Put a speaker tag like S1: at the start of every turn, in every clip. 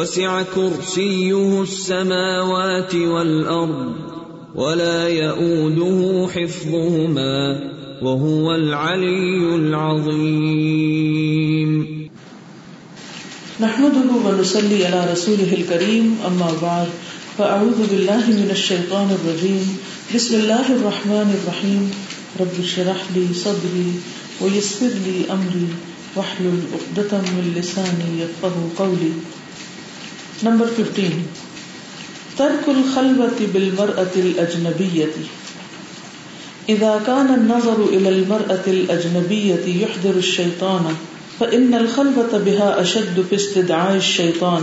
S1: وسع كرسيه السماوات والارض ولا يئوده حفظهما وهو العلي العظيم.
S2: نحمده ونصلي على رسوله الكريم اما بعد فاعوذ بالله من الشيطان الرجيم. بسم الله الرحمن الرحيم. رب اشرح لي صدري ويسر لي امري واحلل عقدة من لساني يفقهوا قولي. نمبر 15 ترك الخلوة بالمرأة الأجنبية إذا كان النظر إلى المرأة الأجنبية يحضر الشيطان فإن الخلوة بها أشد في استدعاء الشيطان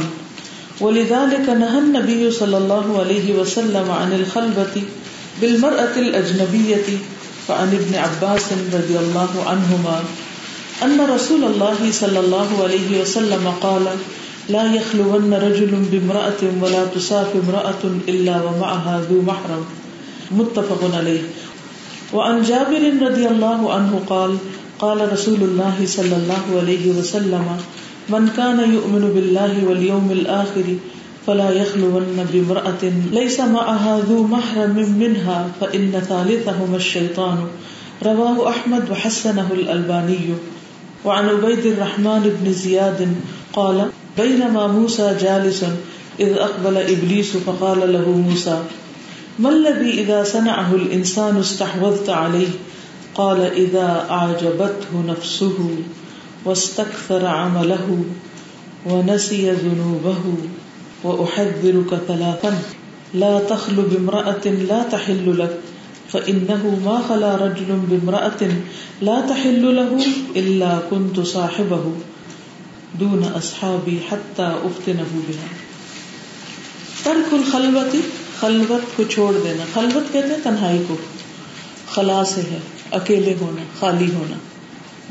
S2: ولذلك نهى النبي صلى الله عليه وسلم عن الخلوة بالمرأة الأجنبية فعن ابن عباس رضي الله عنهما أن رسول الله صلى الله عليه وسلم قال لا يخلون رجل بامرأة ولا تصاف امرأة إلا ومعها ذو محرم. متفق عليه. وعن جابر رضي الله عنه قال قال رسول الله صلى الله عليه وسلم، من كان يؤمن بالله واليوم الآخر، فلا يخلون بامرأة ليس معها ذو محرم منها، فإن ثالثهما الشيطان. رواه أحمد وحسنه الألباني. وعن عبيد الرحمن بن زياد قال بينما موسى جالس إذ أقبل إبليس فقال له موسى ما الذي إذا صنعه الإنسان استحوذت عليه قال إذا أعجبته نفسه واستكثر عمله ونسي ذنوبه وأحذرك ثلاثا، لا تخل بامرأة لا تحل لك، فإنه ما خلا رجل بامرأة لا تحل له إلا كنت صاحبه. دون اصحابی حتی افتنه بها ترک الخلوت خلوت کو چھوڑ دینا. خلوت کہتے ہیں تنہائی کو. خلا سے ہے، اکیلے ہونا، خالی ہونا.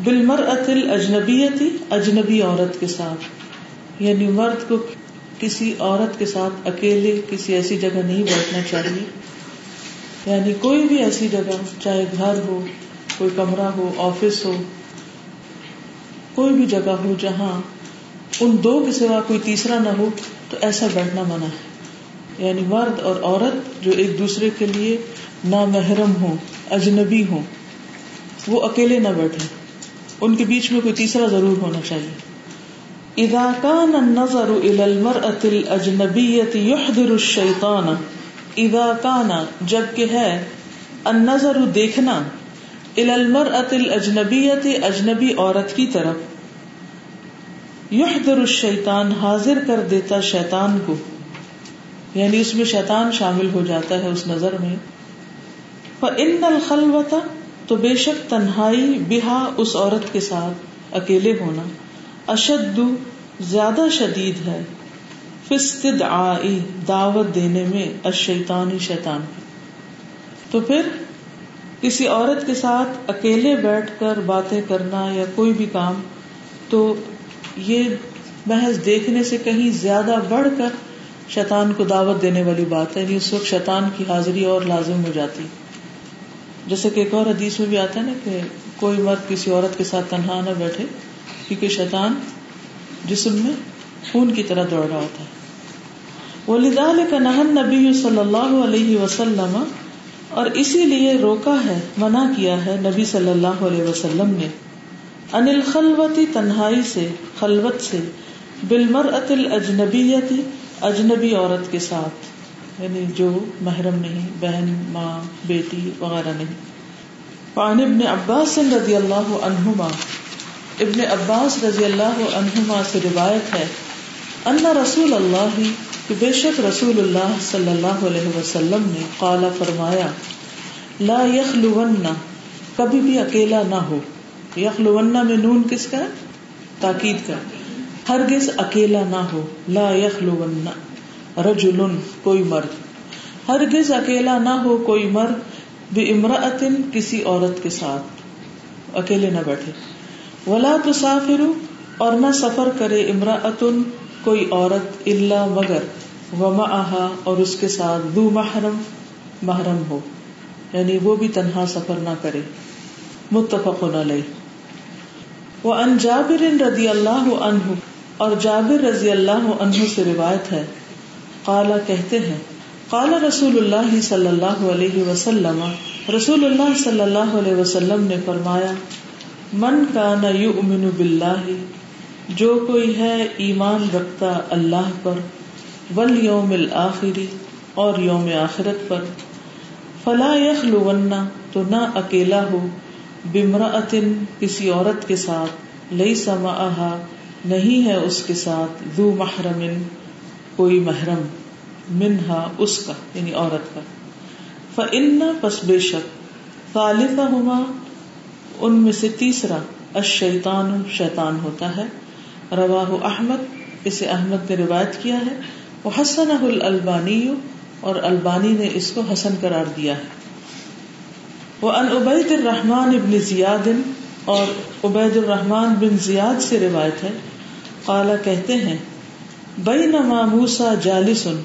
S2: بالمرأة الاجنبیتی اجنبی عورت کے ساتھ. یعنی مرد کو کسی عورت کے ساتھ اکیلے کسی ایسی جگہ نہیں بیٹھنا چاہیے. یعنی کوئی بھی ایسی جگہ، چاہے گھر ہو، کوئی کمرہ ہو، آفس ہو، کوئی بھی جگہ ہو جہاں ان دو کے سوا کوئی تیسرا نہ ہو تو ایسا بیٹھنا منع ہے۔ یعنی مرد اور عورت جو ایک دوسرے کے لیے نامحرم ہو اجنبی ہو وہ اکیلے نہ بیٹھے ان کے بیچ میں کوئی تیسرا ضرور ہونا چاہیے۔ اذا كان النظر الى المرأة الاجنبية يحضر الشيطان اذا كان جبکہ ہے النظر دیکھنا الى المرأة الاجنبية اجنبی عورت کی طرف۔ یحضر الشیطان، حاضر کر دیتا شیطان کو۔ یعنی اس میں شیطان شامل ہو جاتا ہے اس نظر میں۔ فإن الخلوة، تو بے شک تنہائی بہا اس عورت کے ساتھ، اکیلے ہونا۔ اشد، زیادہ شدید ہے۔ فاستدعائی دعوت دینے میں الشیطانی شیطان۔ کی تو پھر کسی عورت کے ساتھ اکیلے بیٹھ کر باتیں کرنا یا کوئی بھی کام، تو یہ محض دیکھنے سے کہیں زیادہ بڑھ کر شیطان کو دعوت دینے والی بات ہے۔ یعنی اس وقت شیطان کی حاضری اور لازم ہو جاتی۔ جیسے کہ ایک اور حدیث میں بھی آتا ہے نا کہ کوئی مرد کسی عورت کے ساتھ تنہا نہ بیٹھے، کیونکہ شیطان جسم میں خون کی طرح دوڑ رہا ہوتا ہے۔ وَلِذَلِكَ نَهَى النَّبِيُّ صلی اللہ علیہ وسلم۔ اور اسی لیے روکا ہے، منع کیا ہے نبی صلی اللہ علیہ وسلم نے۔ ان الخلوتی تنہائی سے خلوت سے، بالمرأة الاجنبیتی اجنبی عورت کے ساتھ یعنی جو محرم نہیں، بہن، ماں، بیٹی وغیرہ نہیں۔ وعن ابن عباس رضی اللہ عنہما، ابن عباس رضی اللہ عنہما سے روایت ہے، ان رسول اللہ، کہ بے شک رسول اللہ صلی اللہ علیہ وسلم نے قالا فرمایا، لا یخلون، کبھی بھی اکیلا نہ ہو۔ یخلون میں نون کس کا تاکید کا ہرگز اکیلا نہ ہو۔ لا یخلون رجل کوئی مرد۔ ہرگز اکیلا نہ ہو، کوئی مرد۔ بے امراطن کسی عورت کے ساتھ۔ اکیلے نہ بیٹھے۔ ولا تسافر اور نہ سفر کرے امراطن کوئی عورت اللہ مگر۔ وما آہا اور اس کے ساتھ دو محرم محرم ہو۔ یعنی وہ بھی تنہا سفر نہ کرے۔ متفق علیہ۔ وہ ان جابر رضی اللہ عنہ، اور جابر رضی اللہ عنہ سے روایت ہے۔ قالا کہتے ہیں، قال رسول اللہ صلی اللہ علیہ وسلم، رسول اللہ صلی اللہ علیہ وسلم نے فرمایا، من کان یؤمن باللہ، جو کوئی ہے ایمان رکھتا اللہ پر، والیوم الآخری اور یوم آخرت پر، فلا یخلون تو نہ اکیلا ہو۔ بمرأتن کسی عورت کے ساتھ لئی سما نہیں ہے اس کے ساتھ ذو محرم، کوئی محرم منہا اس کا یعنی عورت کا۔ فن پس بے شک طالفہ ہما ان میں سے تیسرا اشیطان شیطان ہوتا ہے۔ رواہ احمد، اسے احمد نے روایت کیا ہے۔ وہ حسن البانی اور البانی نے اس کو حسن قرار دیا ہے۔ وہ ان عبید الرحمان ابن زیاد اور عبید الرحمان بن زیاد سے روایت ہے۔ قالا کہتے ہیں بئی نما موسا جالسن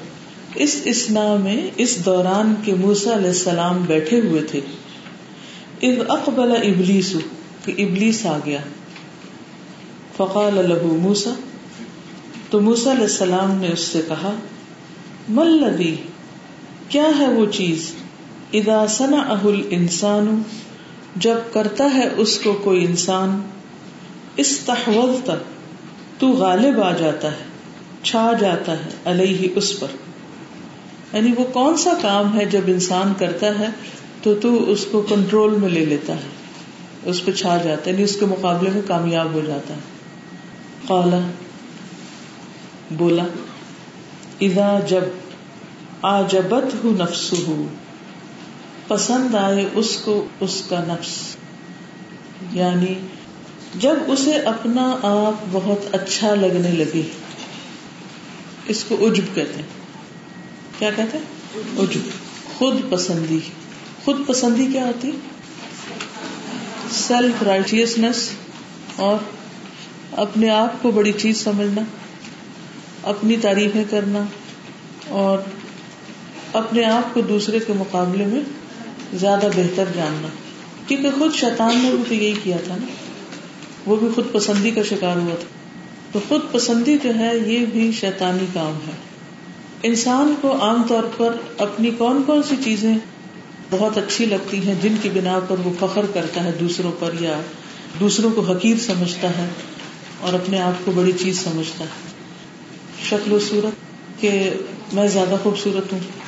S2: اس اسنا میں، اس دوران کے موسا علیہ السلام بیٹھے ہوئے تھے۔ اذ اقبل ابلیس کہ ابلیس آ گیا۔ فقال له موسا تو موسا علیہ السلام نے اس سے کہا ملدی کیا ہے وہ چیز؟ اذا سنا اہل انسان جب کرتا ہے اس کو کوئی انسان، استحوذت، تو غالب آ جاتا ہے، چھا جاتا ہے علیہ اس پر۔ یعنی وہ کون سا کام ہے جب انسان کرتا ہے، تو تو اس کو کنٹرول میں لے لیتا ہے، اس پہ چھا جاتا ہے یعنی اس کے مقابلے میں کامیاب ہو جاتا ہے۔ قالا بولا، اذا جب آجبت ہو نفس ہو پسند آئے اس کو اس کا نفس۔ یعنی جب اسے اپنا آپ بہت اچھا لگنے لگے، اس کو عجب کہتے ہیں۔ کیا کہتے عجب۔ خود پسندی۔ خود پسندی کیا ہوتی؟ سیلف رائٹیسنس اور اپنے آپ کو بڑی چیز سمجھنا، اپنی تعریفیں کرنا اور اپنے آپ کو دوسرے کے مقابلے میں زیادہ بہتر جاننا۔ کیونکہ خود شیطان نے بھی تو یہی کیا تھا نا۔ وہ بھی خود پسندی کا شکار ہوا تھا۔ تو خود پسندی جو ہے، یہ بھی شیطانی کام ہے۔ انسان کو عام طور پر اپنی کون کون سی چیزیں بہت اچھی لگتی ہیں، جن کی بنا پر وہ فخر کرتا ہے دوسروں پر یا دوسروں کو حقیر سمجھتا ہے اور اپنے آپ کو بڑی چیز سمجھتا ہے۔ شکل و صورت کہ میں زیادہ خوبصورت ہوں۔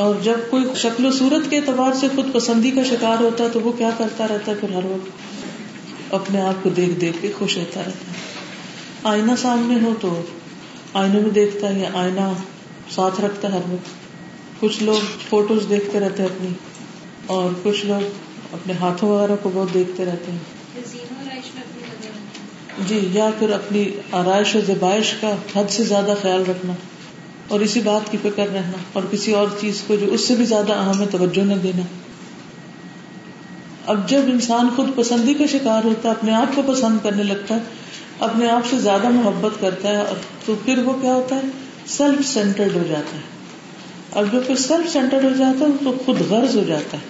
S2: اور جب کوئی شکل و صورت کے اعتبار سے خود پسندی کا شکار ہوتا ہے تو وہ کیا کرتا رہتا ہے؟ پھر ہر وقت اپنے آپ کو دیکھ دیکھ کے خوش رہتا رہتا ہے۔ آئینہ سامنے ہو تو آئینے میں دیکھتا ہے یا آئینہ ساتھ رکھتا ہے ہر وقت۔ کچھ لوگ فوٹوز دیکھتے رہتے ہیں اپنی اور کچھ لوگ اپنے ہاتھوں وغیرہ کو بہت دیکھتے رہتے ہیں۔ جی یا پھر اپنی آرائش و زبائش کا حد سے زیادہ خیال رکھنا۔ اور اسی بات کی فکر رہنا اور کسی اور چیز کو جو اس سے بھی زیادہ اہم ہے توجہ نہ دینا۔ اب جب انسان خود پسندی کا شکار ہوتا ہے، اپنے آپ کو پسند کرنے لگتا ہے، اپنے آپ سے زیادہ محبت کرتا ہے، تو پھر وہ کیا ہوتا ہے؟ سیلف سینٹرڈ ہو جاتا ہے۔ اور جو پھر سیلف سینٹرڈ ہو جاتا ہے، تو خود غرض ہو جاتا ہے۔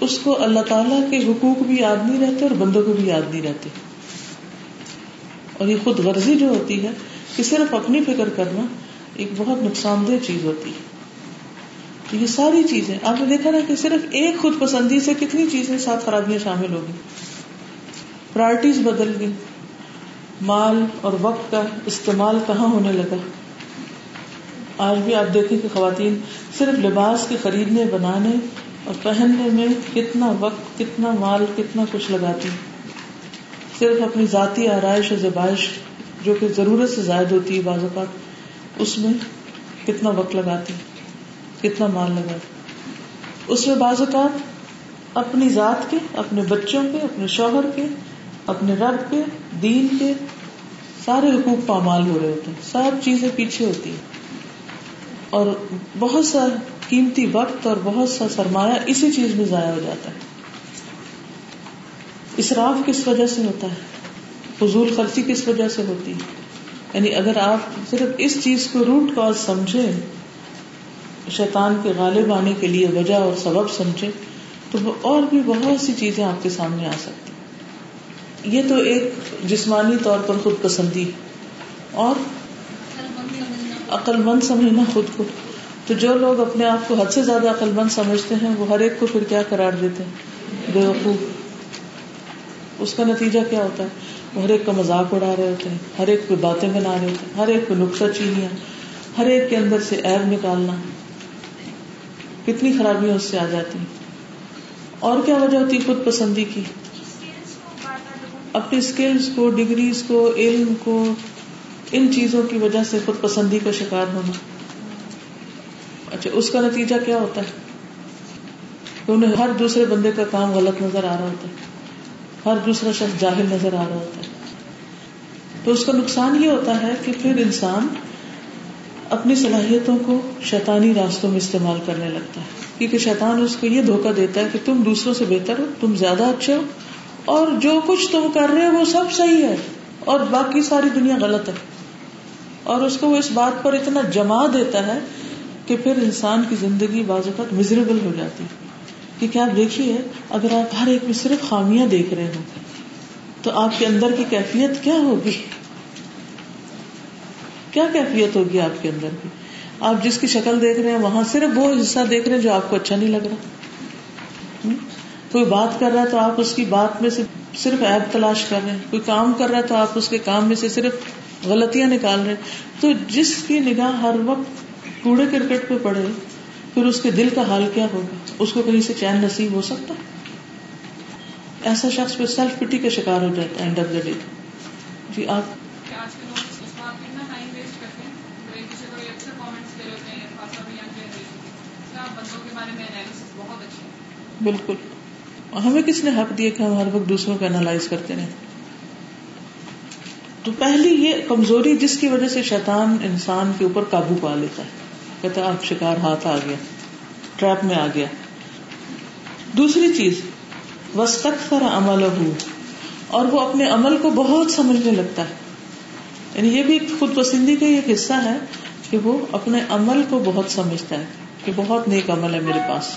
S2: اس کو اللہ تعالیٰ کے حقوق بھی یاد نہیں رہتے اور بندوں کو بھی یاد نہیں رہتے۔ اور یہ خود غرضی جو ہوتی ہے کہ صرف اپنی فکر کرنا ایک بہت نقصان دہ چیز ہوتی ہے۔ تو یہ ساری چیزیں، آپ نے دیکھا نا کہ صرف ایک خود پسندی سے کتنی چیزیں ساتھ خرابیاں شامل ہوگی پرائرٹیز بدل گئی مال اور وقت کا استعمال کہاں ہونے لگا؟ آج بھی آپ دیکھیں کہ خواتین صرف لباس کے خریدنے، بنانے اور پہننے میں کتنا وقت، کتنا مال، کتنا کچھ لگاتی صرف اپنی ذاتی آرائش اور زبائش جو کہ ضرورت سے زائد ہوتی ہے بعض اوقات۔ اس میں کتنا وقت لگاتی کتنا مال لگاتی اس میں بعض اوقات اپنی ذات کے، اپنے بچوں کے، اپنے شوہر کے، اپنے رب کے، دین کے سارے حقوق پامال ہو رہے ہوتے ہیں، سب چیزیں پیچھے ہوتی ہیں۔ اور بہت سا قیمتی وقت اور بہت سا سرمایہ اسی چیز میں ضائع ہو جاتا ہے۔ اسراف کس وجہ سے ہوتا ہے؟ فضول خرچی کس وجہ سے ہوتی ہے؟ یعنی اگر آپ صرف اس چیز کو روٹ کاز سمجھے شیطان کے غالب آنے کے لیے وجہ اور سبب سمجھے تو اور بھی بہت سی چیزیں آپ کے سامنے آ سکتی یہ تو ایک جسمانی طور پر خود پسندی اور عقل مند سمجھنا خود کو۔ تو جو لوگ اپنے آپ کو حد سے زیادہ عقل مند سمجھتے ہیں، وہ ہر ایک کو پھر کیا قرار دیتے ہیں؟ بے وقوف۔ اس کا نتیجہ کیا ہوتا ہے؟ ہر ایک کا مذاق اڑا رہے ہوتے ہیں، ہر ایک پہ باتیں بنا رہے ہوتے ہیں، ہر ایک کو نقصہ چینیاں ہر ایک کے اندر سے ایب نکالنا۔ کتنی خرابیاں اس سے آ جاتی ہیں۔ اور کیا وجہ ہوتی ہے خود پسندی کی؟ اپنی اسکلس کو ڈگریز کو، علم کو، ان چیزوں کی وجہ سے خود پسندی کا شکار ہونا۔ اچھا اس کا نتیجہ کیا ہوتا ہے؟ کہ انہیں ہر دوسرے بندے کا کام غلط نظر آ رہا ہوتا ہے۔ ہر دوسرا شخص جاہل نظر آ رہا ہوتا ہے۔ تو اس کا نقصان یہ ہوتا ہے کہ پھر انسان اپنی صلاحیتوں کو شیطانی راستوں میں استعمال کرنے لگتا ہے۔ کیونکہ شیطان اس کو یہ دھوکا دیتا ہے کہ تم دوسروں سے بہتر ہو، تم زیادہ اچھے ہو، اور جو کچھ تم کر رہے ہو وہ سب صحیح ہے، اور باقی ساری دنیا غلط ہے۔ اور اس کو وہ اس بات پر اتنا جما دیتا ہے کہ پھر انسان کی زندگی بعض اوقات مزریبل ہو جاتی کہ کیا آپ دیکھیے اگر آپ ہر ایک میں صرف خامیاں دیکھ رہے ہوں، تو آپ کے اندر کی کیفیت کیا ہوگی؟ کیا کیفیت ہوگی آپ کے اندر کی؟ آپ جس کی شکل دیکھ رہے ہیں، وہاں صرف وہ حصہ دیکھ رہے ہیں جو آپ کو اچھا نہیں لگ رہا۔ کوئی بات کر رہا ہے تو آپ اس کی بات میں سے صرف ایب تلاش کر رہے ہیں۔ کوئی کام کر رہا ہے تو آپ اس کے کام میں سے صرف غلطیاں نکال رہے تو جس کی نگاہ ہر وقت کوڑے کرکٹ پہ پڑے پھر اس کے دل کا حال کیا ہوگا؟ اس کو کہیں سے چین نصیب ہو سکتا؟ ایسا شخص پہ سیلف پٹی کا شکار ہو جاتا ہے اینڈ آف دا ڈے جی آپ؟ بالکل۔ ہمیں کس نے حق دیا کہ ہم ہر وقت دوسروں کو اینالائز کرتے رہے تو پہلی یہ کمزوری جس کی وجہ سے شیطان انسان کے اوپر قابو پا لیتا ہے۔ کہتا آپ شکار ہاتھ آ گیا، ٹریپ میں آ گیا۔ دوسری چیز وسط عمل اور وہ اپنے عمل کو بہت سمجھنے لگتا ہے۔ یعنی یہ بھی خود پسندی کا ایک حصہ ہے کہ وہ اپنے عمل کو بہت سمجھتا ہے کہ بہت نیک عمل ہے میرے پاس۔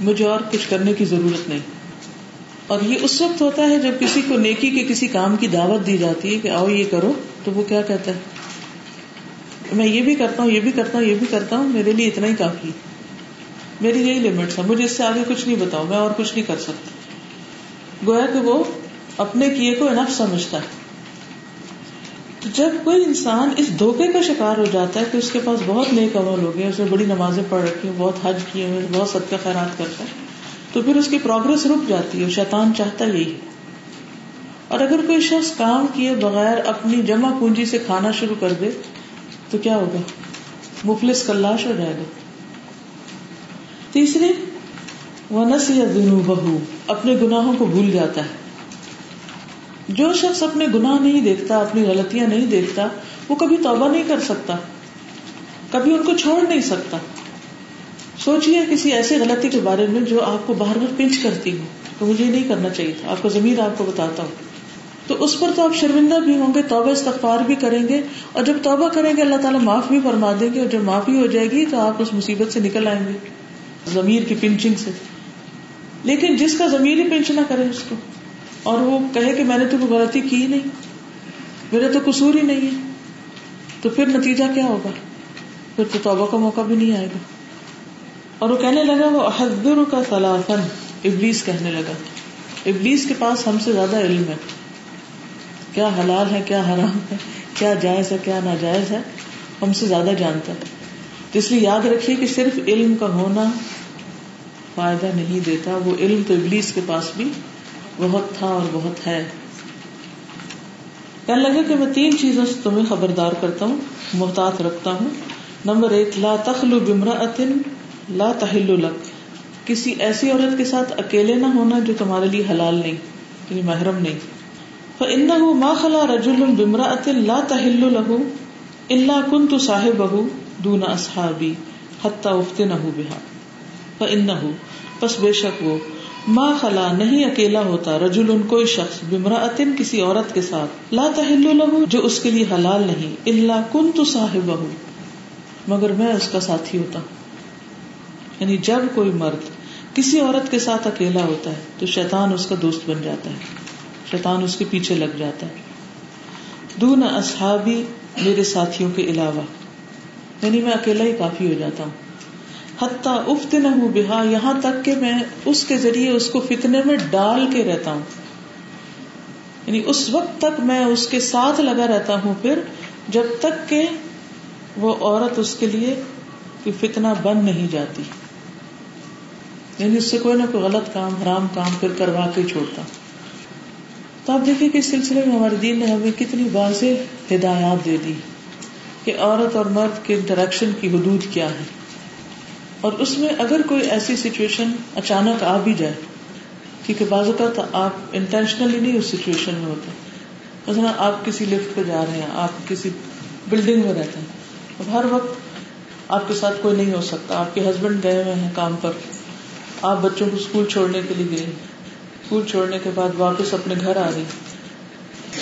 S2: مجھے اور کچھ کرنے کی ضرورت نہیں۔ اور یہ اس وقت ہوتا ہے جب کسی کو نیکی کے کسی کام کی دعوت دی جاتی ہے کہ آؤ یہ کرو، تو وہ کیا کہتا ہے؟ میں یہ بھی کرتا ہوں، یہ بھی کرتا ہوں، یہ بھی کرتا ہوں، میرے لیے اتنا ہی کافی میری یہی لمٹ ہے مجھے اس سے آگے کچھ نہیں بتاؤ میں اور کچھ نہیں کر سکتا گویا کہ وہ اپنے کیے کو انف سمجھتا ہے۔ تو جب کوئی انسان اس دھوکے کا شکار ہو جاتا ہے کہ اس کے پاس بہت نیک عمل ہو گئے، اس نے بڑی نمازیں پڑھ رکھی ہیں، بہت حج کیے ہوئے بہت صدقہ خیرات کرتا ہے، تو پھر اس کی پروگرس رک جاتی ہے، شیطان چاہتا یہی۔ اور اگر کوئی شخص کام کیے بغیر اپنی جمع پونجی سے کھانا شروع کر دے تو کیا ہوگا؟ مفلس کلاش ہو جائے گا۔ تیسری یا دنو بہو اپنے گناہوں کو بھول جاتا ہے۔ جو شخص اپنے گناہ نہیں دیکھتا، اپنی غلطیاں نہیں دیکھتا، وہ کبھی توبہ نہیں کر سکتا، کبھی ان کو چھوڑ نہیں سکتا۔ سوچیے کسی ایسی غلطی کے بارے میں جو آپ کو بار بار پنچ کرتی ہو۔ تو مجھے نہیں کرنا چاہیے تھا۔ آپ کو ضمیر آپ کو بتاتا ہوں۔ تو اس پر تو آپ شرمندہ بھی ہوں گے، توبہ استغفار بھی کریں گے اور جب توبہ کریں گے اللہ تعالیٰ معاف بھی فرما دیں گے اور جب معافی ہو جائے گی تو آپ اس مصیبت سے نکل آئیں گے، ضمیر کی پنچنگ سے۔ لیکن جس کا ضمیر ہی پنچ نہ کرے اس کو، اور وہ کہے کہ میں نے تو کوئی غلطی کی نہیں، میرا تو قصور ہی نہیں ہے، تو پھر نتیجہ کیا ہوگا؟ پھر تو توبہ کا موقع بھی نہیں آئے گا۔ اور وہ کہنے لگا، وہ احدر کا سلاسن ابلیس کہنے لگا۔ ابلیس کے پاس ہم سے زیادہ علم ہے۔ کیا حلال ہے، کیا حرام ہے، کیا جائز ہے، کیا ناجائز ہے، ہم سے زیادہ جانتا ہے۔ تو اس لیے یاد رکھیے کہ صرف علم کا ہونا فائدہ نہیں دیتا، وہ علم تو ابلیس کے پاس بھی بہت تھا اور بہت ہے۔ کہنے لگے کہ میں تین چیزوں سے تمہیں خبردار کرتا ہوں، محتاط رکھتا ہوں۔ نمبر ایک، لا تخلو بمرا لا تحل لک۔ کسی ایسی عورت کے ساتھ اکیلے نہ ہونا جو تمہارے لیے حلال نہیں یعنی محرم نہیں۔ ان ما خلا رجول بمرا لا تحل لہو اللہ کن تو صاحب بہو دون اصحابی حتیٰ افتے پس بے شک وہ ما خلا نہیں اکیلا ہوتا رجول ان کوئی شخص بمرا کسی عورت کے ساتھ لا تحل لہو جو اس کے لیے حلال نہیں اللہ کن تو صاحب مگر میں اس کا ساتھی ہوتا یعنی جب کوئی مرد کسی عورت کے ساتھ اکیلا ہوتا ہے تو شیطان اس کا دوست بن جاتا ہے شیطان اس کے پیچھے لگ جاتا ہے۔ دون اصحابی میرے ساتھیوں کے علاوہ۔ یعنی میں اکیلا ہی کافی ہو جاتا ہوں۔ حتیٰ افت نہ ہوں بہا، یہاں تک کہ میں اس کے ذریعے اس کو فتنے میں ڈال کے رہتا ہوں۔ یعنی اس وقت تک میں اس کے ساتھ لگا رہتا ہوں۔ پھر جب تک کہ وہ عورت اس کے لیے فتنا بن نہیں جاتی۔ یعنی اس سے کوئی نہ کوئی غلط کام، حرام کام پھر کروا کے چھوڑتا تو آپ دیکھیے کہ اس سلسلے میں ہمارے دین نے ہمیں کتنی واضح ہدایات دے دی کہ عورت اور مرد کے انٹریکشن کی حدود کیا ہے اور اس میں اگر کوئی ایسی سچویشن اچانک آ بھی جائے، کیونکہ بعض اوقات آپ انٹینشنلی نہیں اس سچویشن میں ہوتے۔ مثلا آپ کسی لفٹ پہ جا رہے ہیں، آپ کسی بلڈنگ میں رہتے ہیں۔ اب ہر وقت آپ کے ساتھ کوئی نہیں ہو سکتا۔ آپ کے ہسبینڈ گئے ہوئے ہیں کام پر، آپ بچوں کو اسکول چھوڑنے کے لیے گئے اسکول چھوڑنے کے بعد واپس اپنے گھر آ گئی۔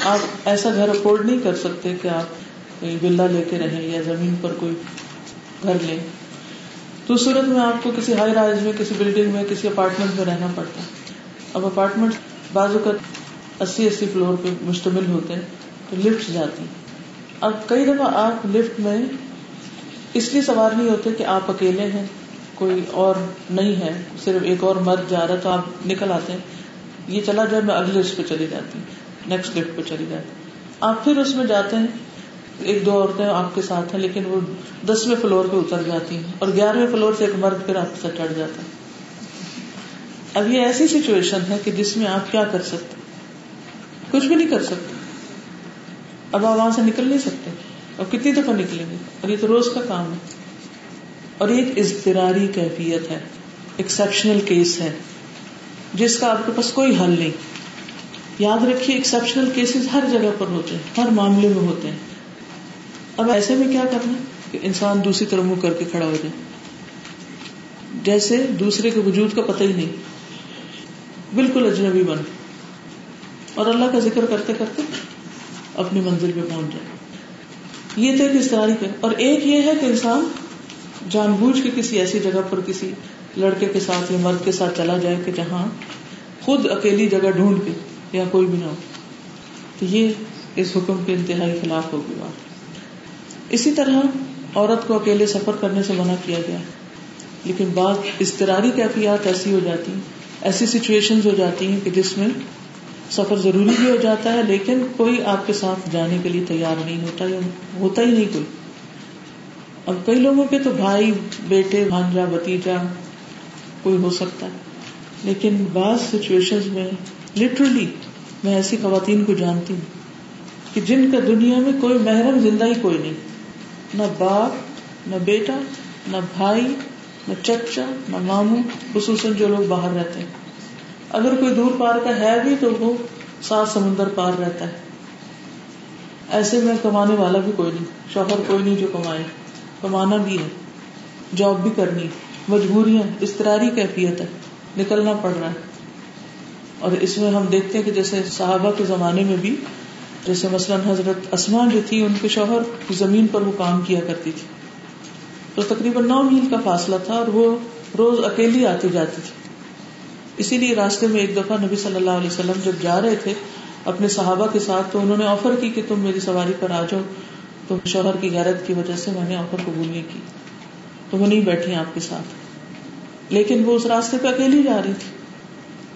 S2: آپ ایسا گھر افورڈ نہیں کر سکتے کہ آپ بلا لے کے رہیں یا زمین پر کوئی گھر لیں۔ تو صورت میں آپ کو کسی ہائی رائز میں، کسی بلڈنگ میں، کسی اپارٹمنٹ میں رہنا پڑتا۔ اب اپارٹمنٹ بازو کا اسی اسی فلور پہ مشتمل ہوتے ہیں، تو لفٹ جاتی۔ اب کئی دفعہ آپ لفٹ میں اس لیے سوار نہیں ہوتے کہ آپ اکیلے ہیں، کوئی اور نہیں ہے، صرف ایک اور مرد جا رہا تو آپ نکل آتے ہیں۔ یہ چلا جائے، میں اگلے اس پہ چلی جاتی ہوں نیکسٹ لفٹ پہ چلی جاتی آپ پھر اس میں جاتے ہیں، ایک دو عورتیں آپ کے ساتھ ہیں، لیکن وہ دسویں فلور پہ اتر جاتی ہیں اور گیارہویں فلور سے ایک مرد پھر آپ سے چڑھ جاتا ہے۔ اب یہ ایسی سچویشن ہے کہ جس میں آپ کیا کر سکتے کچھ بھی نہیں کر سکتے۔ اب آپ وہاں سے نکل نہیں سکتے۔ اور کتنی دفعہ نکلیں گے؟ اور یہ تو روز کا کام ہے۔ اور یہ ایک اضطراری کیفیت ہے ایکسپشنل کیس ہے۔ جس کا آپ کے پاس کوئی حل نہیں۔ یاد رکھیے ایکسپشنل کیسز ہر جگہ پر ہوتے ہیں، ہر معاملے میں ہوتے ہیں۔ اب ایسے میں کیا کرنا کہ انسان دوسری طرح منہ کر کے کھڑا ہو جائے۔ جیسے دوسرے کے وجود کا پتہ ہی نہیں۔ بالکل اجنبی بن۔ اور اللہ کا ذکر کرتے کرتے اپنی منزل پہ پہنچ جائے۔ یہ تو ایک استعاری پہ اور ایک یہ ہے کہ انسان جان بوجھ کے کسی ایسی جگہ پر، کسی لڑکے کے ساتھ یا مرد کے ساتھ چلا جائے کہ جہاں خود اکیلی جگہ ڈھونڈ کے یا کوئی بھی نہ ہو۔ تو یہ اس حکم کے انتہائی خلاف ہوگی بات۔ اسی طرح عورت کو اکیلے سفر کرنے سے منع کیا گیا۔ لیکن بعض استراری کیفیات ایسی ہو جاتی ہیں، ایسی سچویشن ہو جاتی ہیں کہ جس میں سفر ضروری بھی ہو جاتا ہے، لیکن کوئی آپ کے ساتھ جانے کے لیے تیار نہیں ہوتا یا ہوتا ہی نہیں کوئی۔ اب کئی لوگوں کے تو بھائی، بیٹے، بھانجا بتیجا کوئی ہو سکتا ہے۔ لیکن بعض سچویشن میں لٹرلی میں ایسی خواتین کو جانتی ہوں کہ جن کا دنیا میں کوئی محرم زندہ ہی کوئی نہیں۔ نہ باپ، نہ بیٹا، نہ بھائی، نہ چچا، نہ ماموں، خصوصاً جو لوگ باہر رہتے ہیں۔ اگر کوئی دور پار کا ہے بھی تو وہ سات سمندر پار رہتا ہے۔ ایسے میں کمانے والا بھی کوئی نہیں، شوہر کوئی نہیں جو کمائے، کمانا بھی ہے جاب بھی کرنی مجبوریاں استراری کیفیت ہے، نکلنا پڑ رہا ہے۔ اور اس میں ہم دیکھتے ہیں کہ جیسے صحابہ کے زمانے میں بھی، جیسے مثلاً حضرت اسمان جو تھی، ان کے شوہر زمین پر وہ کام کیا کرتی تھی۔ تو تقریباً نو میل کا فاصلہ تھا اور وہ روز اکیلی آتی جاتی تھی۔ اسی لیے راستے میں ایک دفعہ نبی صلی اللہ علیہ وسلم جب جا رہے تھے اپنے صحابہ کے ساتھ، تو انہوں نے آفر کی کہ تم میری سواری پر آ جاؤ تو شوہر کی غیرت کی وجہ سے میں نے آفر قبول نہیں کی۔ تو وہ نہیں بیٹھی آپ کے ساتھ۔ لیکن وہ اس راستے پہ اکیلی جا رہی تھی۔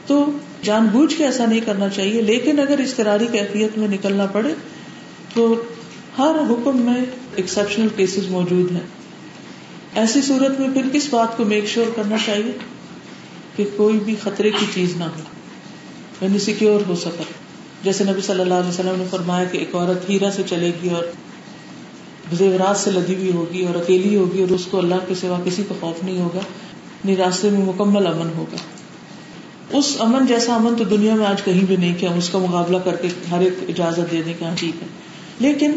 S2: تو جان بوجھ کے ایسا نہیں کرنا چاہیے، لیکن اگر استراری کیفیت میں نکلنا پڑے تو ہر حکم میں ایکسپشنل کیسز موجود ہیں۔ ایسی صورت میں پھر کس بات کو میک شیور sure کرنا چاہیے؟ کہ کوئی بھی خطرے کی چیز نہ ہو یعنی سیکیور ہو سفر جیسے نبی صلی اللہ علیہ وسلم نے فرمایا کہ ایک عورت ہیرا سے چلے گی اور زیورات سے لدی ہوئی ہوگی اور اکیلی ہوگی اور اس کو اللہ کے سوا کسی کو خوف نہیں ہوگا نہیں راستے میں مکمل امن ہوگا۔ اس امن جیسا امن تو دنیا میں آج کہیں بھی نہیں کیا اس کا مقابلہ کر کے ہر ایک اجازت دے دیں کہ ہاں ٹھیک ہے۔ لیکن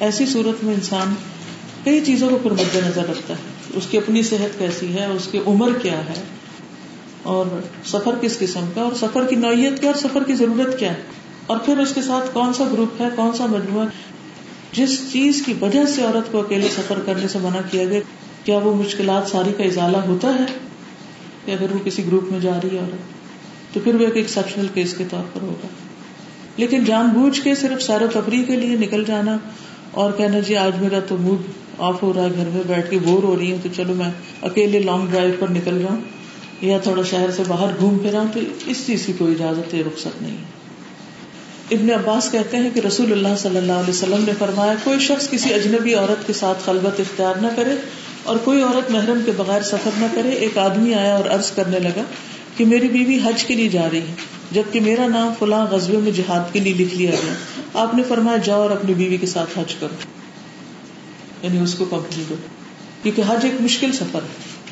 S2: ایسی صورت میں انسان کئی چیزوں کو پھر مد نظر رکھتا ہے۔ اس کی اپنی صحت کیسی ہے، اس کی عمر کیا ہے، اور سفر کس قسم کا، اور سفر کی نوعیت کیا، اور سفر کی ضرورت کیا ہے، اور پھر اس کے ساتھ کون سا گروپ ہے، کون سا مجموعہ جس چیز کی وجہ سے عورت کو اکیلے سفر کرنے سے منع کیا گیا، کیا وہ مشکلات ساری کا ازالہ ہوتا ہے؟ کہ اگر وہ کسی گروپ میں جا رہی ہے عورت، تو پھر وہ ایک ایکسپشنل کیس کے طور پر ہوگا۔ لیکن جان بوجھ کے صرف سیر و تفریح کے لیے نکل جانا اور کہنا جی آج میرا تو موڈ آف ہو رہا ہے، گھر میں بیٹھ کے بور ہو رہی ہوں تو چلو میں اکیلے لانگ ڈرائیو پر نکل جاؤں یا تھوڑا شہر سے باہر گھوم پھر تو اس چیز کی کوئی اجازت یا رخصت نہیں ہے۔ ابن عباس کہتے ہیں کہ رسول اللہ صلی اللہ علیہ وسلم نے فرمایا، کوئی شخص کسی اجنبی عورت کے ساتھ خلبت اختیار نہ کرے اور کوئی عورت محرم کے بغیر سفر نہ کرے، ایک آدمی آیا اور عرض کرنے لگا کہ میری بیوی حج کے لیے جا رہی ہے، جبکہ میرا نام فلاں غزبے میں جہاد کے لیے لکھ لیا گیا۔ آپ نے فرمایا، جاؤ اور اپنی بیوی کے ساتھ حج کرو۔ یعنی اس کو کمپنی دو کیونکہ حج ایک مشکل سفر ہے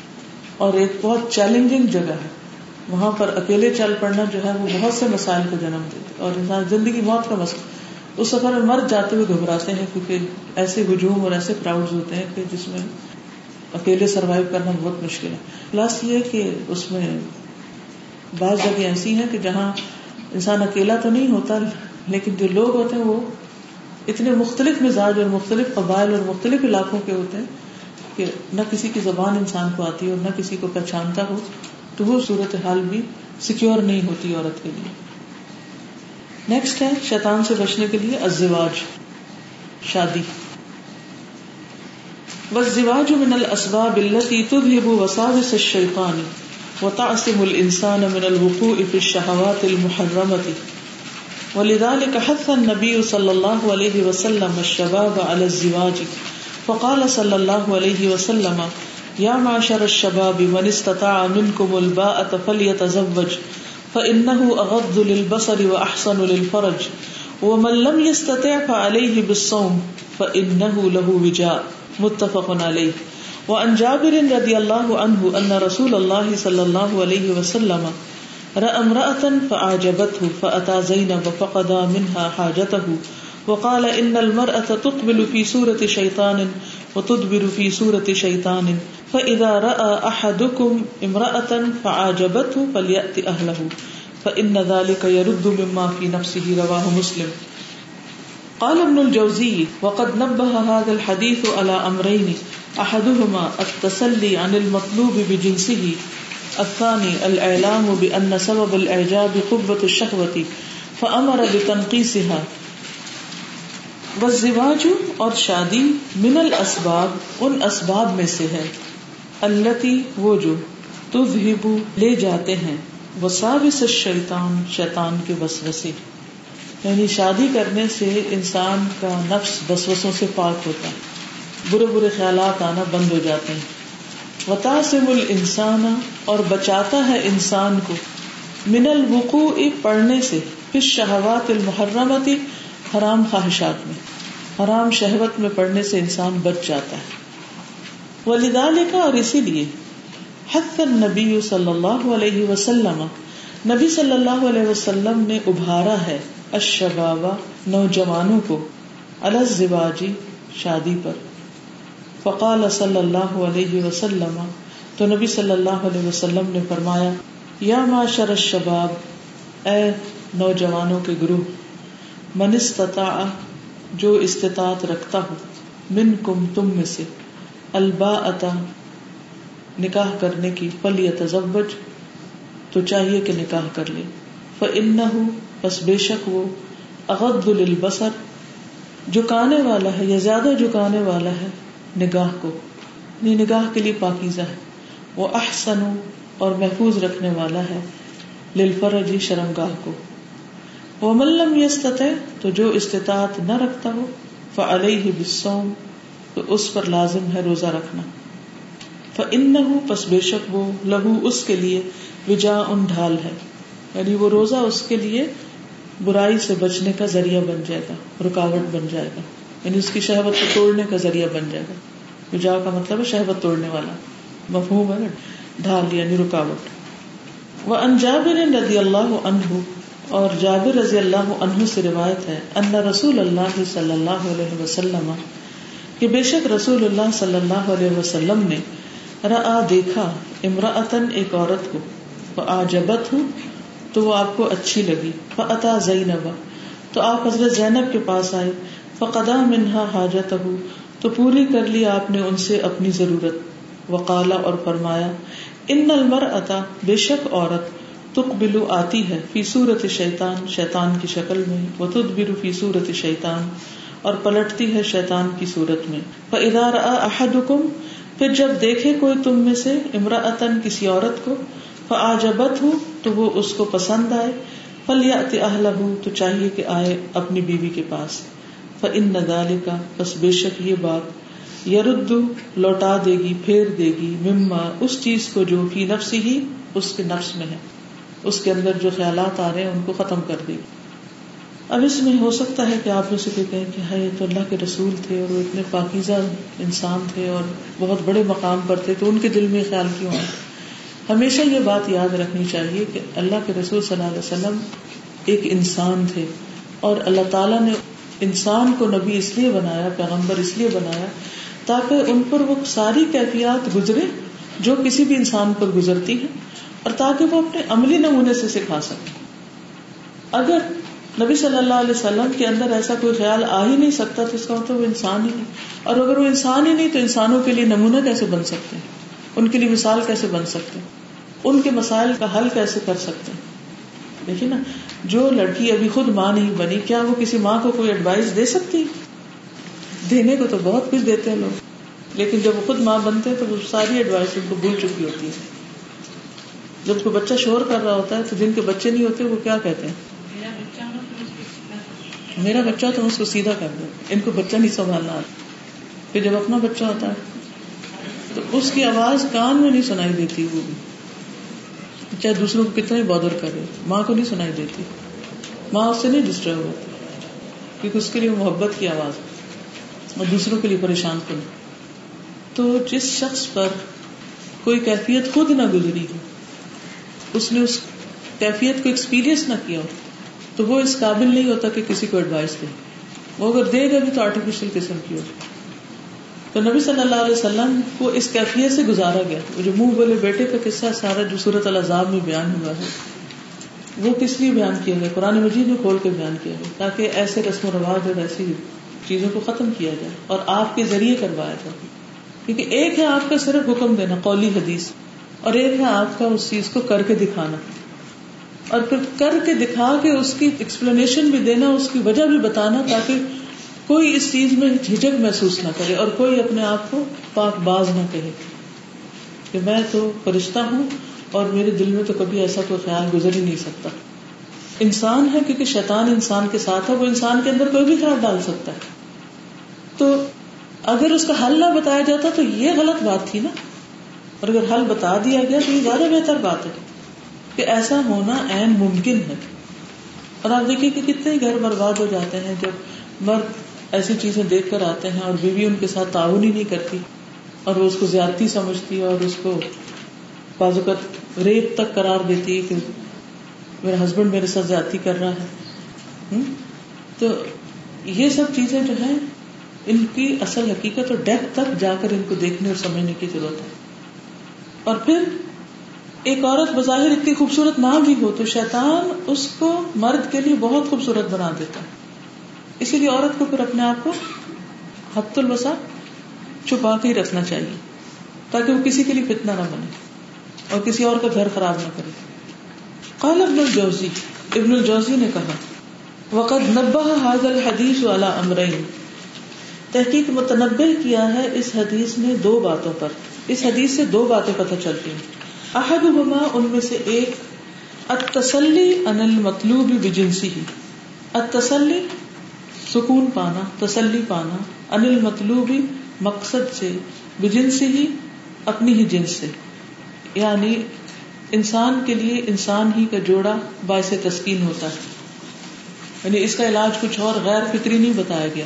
S2: اور ایک بہت چیلنجنگ جگہ ہے۔ وہاں پر اکیلے چل پڑنا جو ہے وہ بہت سے مسائل کو جنم دیتے اور انسان زندگی موت کا مسئلہ اس سفر میں مر جاتے ہوئے گھبراتے ہیں کیونکہ ایسے ہجوم اور ایسے کراؤڈ ہوتے ہیں کہ جس میں اکیلے سروائو کرنا بہت مشکل ہے۔ پلس یہ کہ اس میں بعض جگہ ایسی ہیں کہ جہاں انسان اکیلا تو نہیں ہوتا، لیکن جو لوگ ہوتے ہیں وہ اتنے مختلف مزاج اور مختلف قبائل اور مختلف علاقوں کے ہوتے ہیں کہ نہ کسی کی زبان انسان کو آتی ہو، نہ کسی کو پہچانتا ہو۔ تو وہ صورت حال بھی سیکور نہیں ہوتی عورت کے لیے۔ نیکسٹ ہے شیطان سے بچنے کے لیے ازواج شادی۔ والزواج من الاسباب التي تذهب وساوس الشيطان وتعصم الانسان من الوقوع في الشهوات المحرمه ولذلك حث النبي صلى الله عليه وسلم الشباب على الزواج۔ فقال صلى الله عليه وسلم يا معشر الشباب من استطاع منكم الباءة فليتزوج فإنه أغض للبصر وأحسن للفرج ومن لم يستطع فعليه بالصوم فإنه له وجاء. متفق علیہ. وعن جابر رضی اللہ عنہ ان رسول اللہ صلی اللہ علیہ وسلم رأى امرأة فأعجبته فأتى زينب فقضى منها حاجته وقال إن المرأة تقبل في سورة شيطان وتدبر في سورة شيطان فإذا رأى أحدكم امرأة فأعجبته فليأت أهله فإن ذلك يرد مما في نفسه رواه مسلم. قال ابن الجوزي، وقد نبه هذا الحديث على أمرين، أحدهما التسلي عن المطلوب بجنسه، الثاني الإعلام بأن سبب الإعجاب قبة الشهوة، فأمر بتنقيسها والزواج اور شادی من الاسباب ان اسباب میں سے ہے۔ التي وہ جو تذهب لے جاتے ہیں۔ وساوس الشیطان، شیطان کے وسوسے۔ یعنی شادی کرنے سے انسان کا نفس بسوسوں سے پاک ہوتا ہے۔ برے برے خیالات آنا بند ہو جاتے ہیں۔ وطاسم الانسان، اور بچاتا ہے انسان کو۔ من الوقوع پڑھنے سے پھر شہوات المحرمتی حرام خواہشات میں۔ حرام شہوت میں پڑھنے سے انسان بچ جاتا ہے۔ ولیدال اور اسی لیے حت النبی صلی اللہ علیہ وسلم، نبی صلی اللہ علیہ وسلم نے ابھارا ہے اشبابا نوجوانوں کو الزواجی شادی پر۔ فقال صلی اللہ علیہ وسلم، تو نبی صلی اللہ علیہ وسلم نے فرمایا، یا معاشر الشباب، اے نوجوانوں کے گروہ، من استطاع، جو استطاعت رکھتا ہو من کم تم میں سے۔ البا عطا نکاح کرنے کی فل یتزوج تو چاہیے کہ نکاح کر لے۔ فَإِنَّهُ، بس بے شک وہ اغد البصر جھکانے والا ہے، یا زیادہ جھکانے والا ہے، نگاہ کو۔ یعنی نگاہ کے لیے پاکیزہ ہے۔ وہ احسن اور محفوظ رکھنے والا ہے للفرجی شرمگاہ کو۔ وہ ملم یستت تو جو استطاعت نہ رکھتا ہو فعلیہ بالصوم تو اس پر لازم ہے روزہ رکھنا۔ فإنه پس بے شک وہ لہو اس کے لیے وجا ان ڈھال ہے۔ یعنی وہ روزہ اس کے لیے برائی سے بچنے کا ذریعہ بن جائے گا، رکاوٹ بن جائے گا۔ یعنی اس کی شہبت کو توڑنے کا ذریعہ بن جائے گا۔ وجا کا مطلب ہے شہبت توڑنے والا۔ مفہوم ہے ڈھال یعنی رکاوٹ۔ وہ انجابر رضی اللہ عنہ، اور جابر رضی اللہ عنہ سے روایت ہے، ان رسول اللہ صلی اللہ علیہ وسلم کہ بے شک رسول اللہ صلی اللہ علیہ وسلم نے را دیکھا امراطن ایک عورت کو آجبت ہوں تو وہ آپ کو اچھی لگی فعطا زینب، تو آپ حضرت زینب کے پاس آئے، فقدا منہا حاجت ہو تو پوری کر لی آپ نے ان سے اپنی ضرورت۔ وقالا اور فرمایا، ان المر اتا بے شک عورت تک بلو آتی ہے، فی صورت شیطان شیطان کی شکل میں وہ تد فی صورت شیطان۔ اور پلٹتی ہے شیطان کی صورت میں۔ ادار احدکم پھر جب دیکھے کوئی تم میں سے امراطن کسی عورت کو فعجبت ہوں تو وہ اس کو پسند آئے۔ فل یا اہل ہوں تو چاہیے کہ آئے اپنی بیوی کے پاس۔ فن ندال کا بس بے شک یہ بات یرد، لوٹا دے گی، پھیر دے گی۔ مما، اس چیز کو جو فی نفس ہی، اس کے نفس میں ہے۔ اس کے اندر جو خیالات آ رہے ہیں، ان کو ختم کر دے گی۔ اب اس میں ہو سکتا ہے کہ آپ میں سے کوئی کہیں کہ ہائی تو اللہ کے رسول تھے اور وہ اتنے پاکیزہ انسان تھے اور بہت بڑے مقام پر تھے، تو ان کے دل میں خیال کیوں آئے ہمیشہ یہ بات یاد رکھنی چاہیے کہ اللہ کے رسول صلی اللہ علیہ وسلم ایک انسان تھے اور اللہ تعالیٰ نے انسان کو نبی اس لیے بنایا، پیغمبر اس لیے بنایا تاکہ ان پر وہ ساری کیفیات گزرے جو کسی بھی انسان پر گزرتی ہے اور تاکہ وہ اپنے عملی نمونے سے سکھا سکے اگر نبی صلی اللہ علیہ وسلم کے اندر ایسا کوئی خیال آ ہی نہیں سکتا تو اس کا مطلب وہ انسان ہی نہیں۔ اور اگر وہ انسان ہی نہیں تو انسانوں کے لیے نمونہ کیسے بن سکتے ہیں؟ ان کے لیے مثال کیسے بن سکتے ان کے مسائل کا حل کیسے کر سکتے دیکھیے نا، جو لڑکی ابھی خود ماں نہیں بنی، کیا وہ کسی ماں کو کوئی ایڈوائس دے سکتی؟ دینے کو تو بہت کچھ دیتے ہیں لوگ۔ لیکن جب وہ خود ماں بنتے ہیں تو وہ ساری ایڈوائس ان کو بھول چکی ہوتی ہے جب کوئی بچہ شور کر رہا ہوتا ہے تو جن کے بچے نہیں ہوتے، وہ کیا کہتے ہیں؟ میرا بچہ تو اس کو سیدھا کر دو۔ ان کو بچہ نہیں سنبھالنا پھر جب اپنا بچہ ہوتا ہے، تو اس کی آواز کان میں نہیں سنائی دیتی وہ چاہے دوسروں کو کتنا ہی بادر کرے، ماں کو نہیں سنائی دیتی۔ ماں اس سے نہیں ڈسٹرب ہوتی، کیونکہ اس کے لیے محبت کی آواز۔ اور دوسروں کے لیے پریشان کر تو جس شخص پر کوئی کیفیت خود نہ گزری ہو، اس نے اس کیفیت کو ایکسپیرئنس نہ کیا ہو تو وہ اس قابل نہیں ہوتا کہ کسی کو ایڈوائس دے۔ وہ اگر دے گا بھی تو آرٹیفیشل قسم کی ہوگی تو نبی صلی اللہ علیہ وسلم کو اس کیفیت سے گزارا گیا۔ جو منہ بولے، بیٹے کا قصہ سارا جو صورت الزاب میں بیان ہوا ہے، وہ کس لیے بیان کیا گیا؟ قرآن مجید میں کھول کے بیان کیا گیا۔ تاکہ ایسے رسم و رواج اور ایسی چیزوں کو ختم کیا جائے اور آپ کے ذریعے کروایا جائے۔ کیونکہ ایک ہے آپ کا صرف حکم دینا، قولی حدیث، اور ایک ہے آپ کا اس چیز کو کر کے دکھانا۔ اور پھر کر کے دکھا کے اس کی ایکسپلینیشن بھی دینا، اس کی وجہ بھی بتانا تاکہ کوئی اس چیز میں جھجک محسوس نہ کرے اور کوئی اپنے آپ کو پاک باز نہ کہے کہ میں تو فرشتہ ہوں اور میرے دل میں تو کبھی ایسا کوئی خیال گزر ہی نہیں سکتا۔ انسان ہے کیونکہ شیطان انسان کے ساتھ ہے، وہ انسان کے اندر کوئی بھی خیال ڈال سکتا ہے۔ تو اگر اس کا حل نہ بتایا جاتا تو یہ غلط بات تھی نا۔ اور اگر حل بتا دیا گیا تو یہ زیادہ بہتر بات ہے۔ کہ ایسا ہونا این ممکن ہے۔ اور آپ دیکھیے کہ کتنے گھر برباد ہو جاتے ہیں جب مرد ایسی چیزیں دیکھ کر آتے ہیں اور بیوی ان کے ساتھ تعاون ہی نہیں کرتی اور وہ اس کو زیادتی سمجھتی ہے اور اس کو بازوقت ریپ تک قرار دیتی ہے کہ میرا ہسبینڈ میرے ساتھ زیادتی کر رہا ہے۔ تو یہ سب چیزیں جو ہیں، ان کی اصل حقیقت اور ڈیپ تک جا کر ان کو دیکھنے اور سمجھنے کی ضرورت ہے۔ اور پھر ایک عورت بظاہر اتنی خوبصورت نہ بھی ہو تو شیطان اس کو مرد کے لیے بہت خوبصورت بنا دیتا ہے۔ اسی لیے عورت کو پھر اپنے آپ کو حت البسا چھپا کے ہی رکھنا چاہیے تاکہ وہ کسی کے لیے فتنا نہ بنے اور کسی اور کا گھر خراب نہ کرے۔ قال ابن الجوزی ابن الجوزی نے کہا وقت نبا حاضل حدیث والا امرین تحقیق متنبع کیا ہے اس حدیث میں دو باتوں پر۔ اس حدیث سے دو باتیں پتہ چلتی ہیں۔ احد ان میں سے ایک اتسلی ان المطلوب بجنسی ہی اتسلی سکون پانا، تسلی پانا. انل مطلوبی مقصد سے بجنس ہی اپنی ہی جنس سے. یعنی انسان کے لیے انسان ہی کا جوڑا باعث تسکین ہوتا ہے. یعنی اس کا علاج کچھ اور غیر فطری نہیں بتایا گیا،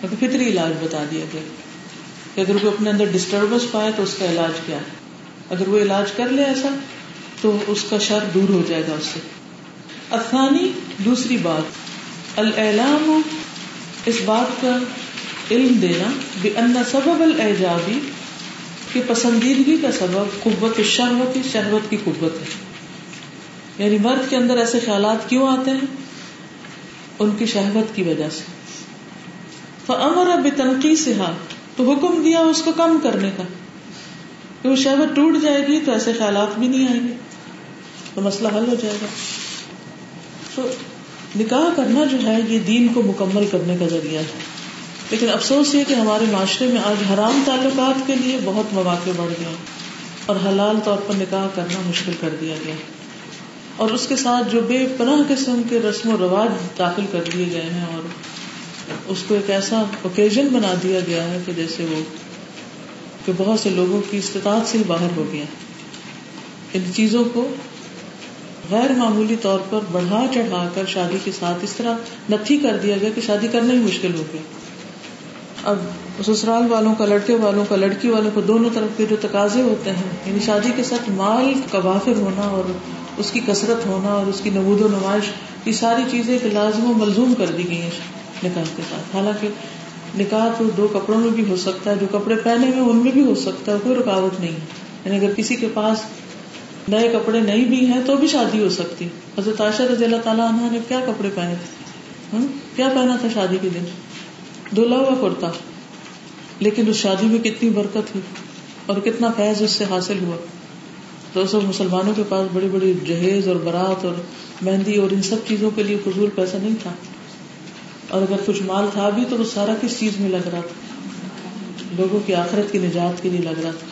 S2: بلکہ فطری علاج بتا دیا گیا. کہ اگر وہ اپنے اندر ڈسٹربنس پائے تو اس کا علاج کیا ہے؟ اگر وہ علاج کر لے ایسا، تو اس کا شر دور ہو جائے گا اس سے۔ افغانی دوسری بات العلام اس بات کا علم دینا بے ان سبب الجابی کہ پسندیدگی کا سبب قوت شہوت شہوت کی قوت ہے۔ یعنی مرد کے اندر ایسے خیالات کیوں آتے ہیں؟ ان کی شہوت کی وجہ سے۔ امر اب تنقید سے ہاں تو حکم دیا اس کو کم کرنے کا۔ کہ وہ شہوت ٹوٹ جائے گی تو ایسے خیالات بھی نہیں آئیں گے، تو مسئلہ حل ہو جائے گا۔ تو نکاح کرنا جو ہے، یہ دین کو مکمل کرنے کا ذریعہ ہے۔ لیکن افسوس یہ کہ ہمارے معاشرے میں آج حرام تعلقات کے لیے بہت مواقع بڑھ گئے اور حلال طور پر نکاح کرنا مشکل کر دیا گیا اور اس کے ساتھ جو بے پناہ قسم کے رسم و رواج داخل کر دیے گئے ہیں اور اس کو ایک ایسا اوکیزن بنا دیا گیا ہے کہ جیسے وہ کہ بہت سے لوگوں کی استطاعت سے ہی باہر ہو گیا۔ ان چیزوں کو غیر معمولی طور پر بڑھا چڑھا کر شادی کے ساتھ اس طرح نتھی کر دیا گیا کہ شادی کرنا ہی مشکل ہو گیا۔ اب سسرال والوں کا، لڑکے والوں کا، لڑکی والوں کو دونوں طرف کے جو تقاضے ہوتے ہیں یعنی شادی کے ساتھ مال کا وافر ہونا اور اس کی کثرت ہونا اور اس کی نمود و نمائش، یہ ساری چیزیں ایک لازم و ملزوم کر دی گئی ہیں نکاح کے ساتھ۔ حالانکہ نکاح تو دو کپڑوں میں بھی ہو سکتا ہے جو کپڑے پہنے ہوئے ان میں بھی ہو سکتا ہے، کوئی رکاوٹ نہیں۔ یعنی اگر کسی کے پاس نئے کپڑے نہیں بھی ہیں تو بھی شادی ہو سکتی۔ حضرت عائشہ رضی اللہ تعالیٰ عنہ نے کیا کپڑے پہنے تھے؟ کیا پہنا تھا شادی کے دن؟ دھلا ہوا کرتا۔ لیکن اس شادی میں کتنی برکت ہوئی اور کتنا فیض اس سے حاصل ہوا۔ تو سب مسلمانوں کے پاس بڑی بڑی جہیز اور برات اور مہندی اور ان سب چیزوں کے لیے فضول پیسہ نہیں تھا۔ اور اگر کچھ مال تھا بھی تو وہ سارا کس چیز میں لگ رہا تھا؟ لوگوں کی آخرت کی نجات کے لیے لگ رہا تھا۔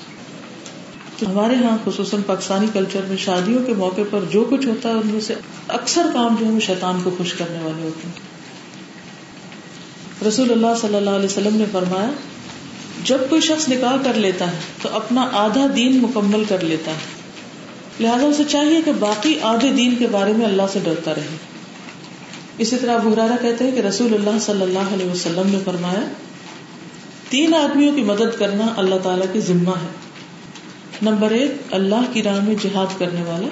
S2: تو ہمارے یہاں خصوصاً پاکستانی کلچر میں شادیوں کے موقع پر جو کچھ ہوتا ہے، ان میں سے اکثر کام جو ہے وہ شیطان کو خوش کرنے والے ہوتے ہیں۔ رسول اللہ صلی اللہ علیہ وسلم نے فرمایا، جب کوئی شخص نکاح کر لیتا ہے تو اپنا آدھا دین مکمل کر لیتا ہے۔ لہٰذا اسے چاہیے کہ باقی آدھے دین کے بارے میں اللہ سے ڈرتا رہے۔ اسی طرح بحرارا کہتے ہیں کہ رسول اللہ صلی اللہ علیہ وسلم نے فرمایا، تین آدمیوں کی مدد کرنا اللہ تعالی کی ذمہ ہے۔ نمبر ایک، اللہ کی راہ میں جہاد کرنے والا۔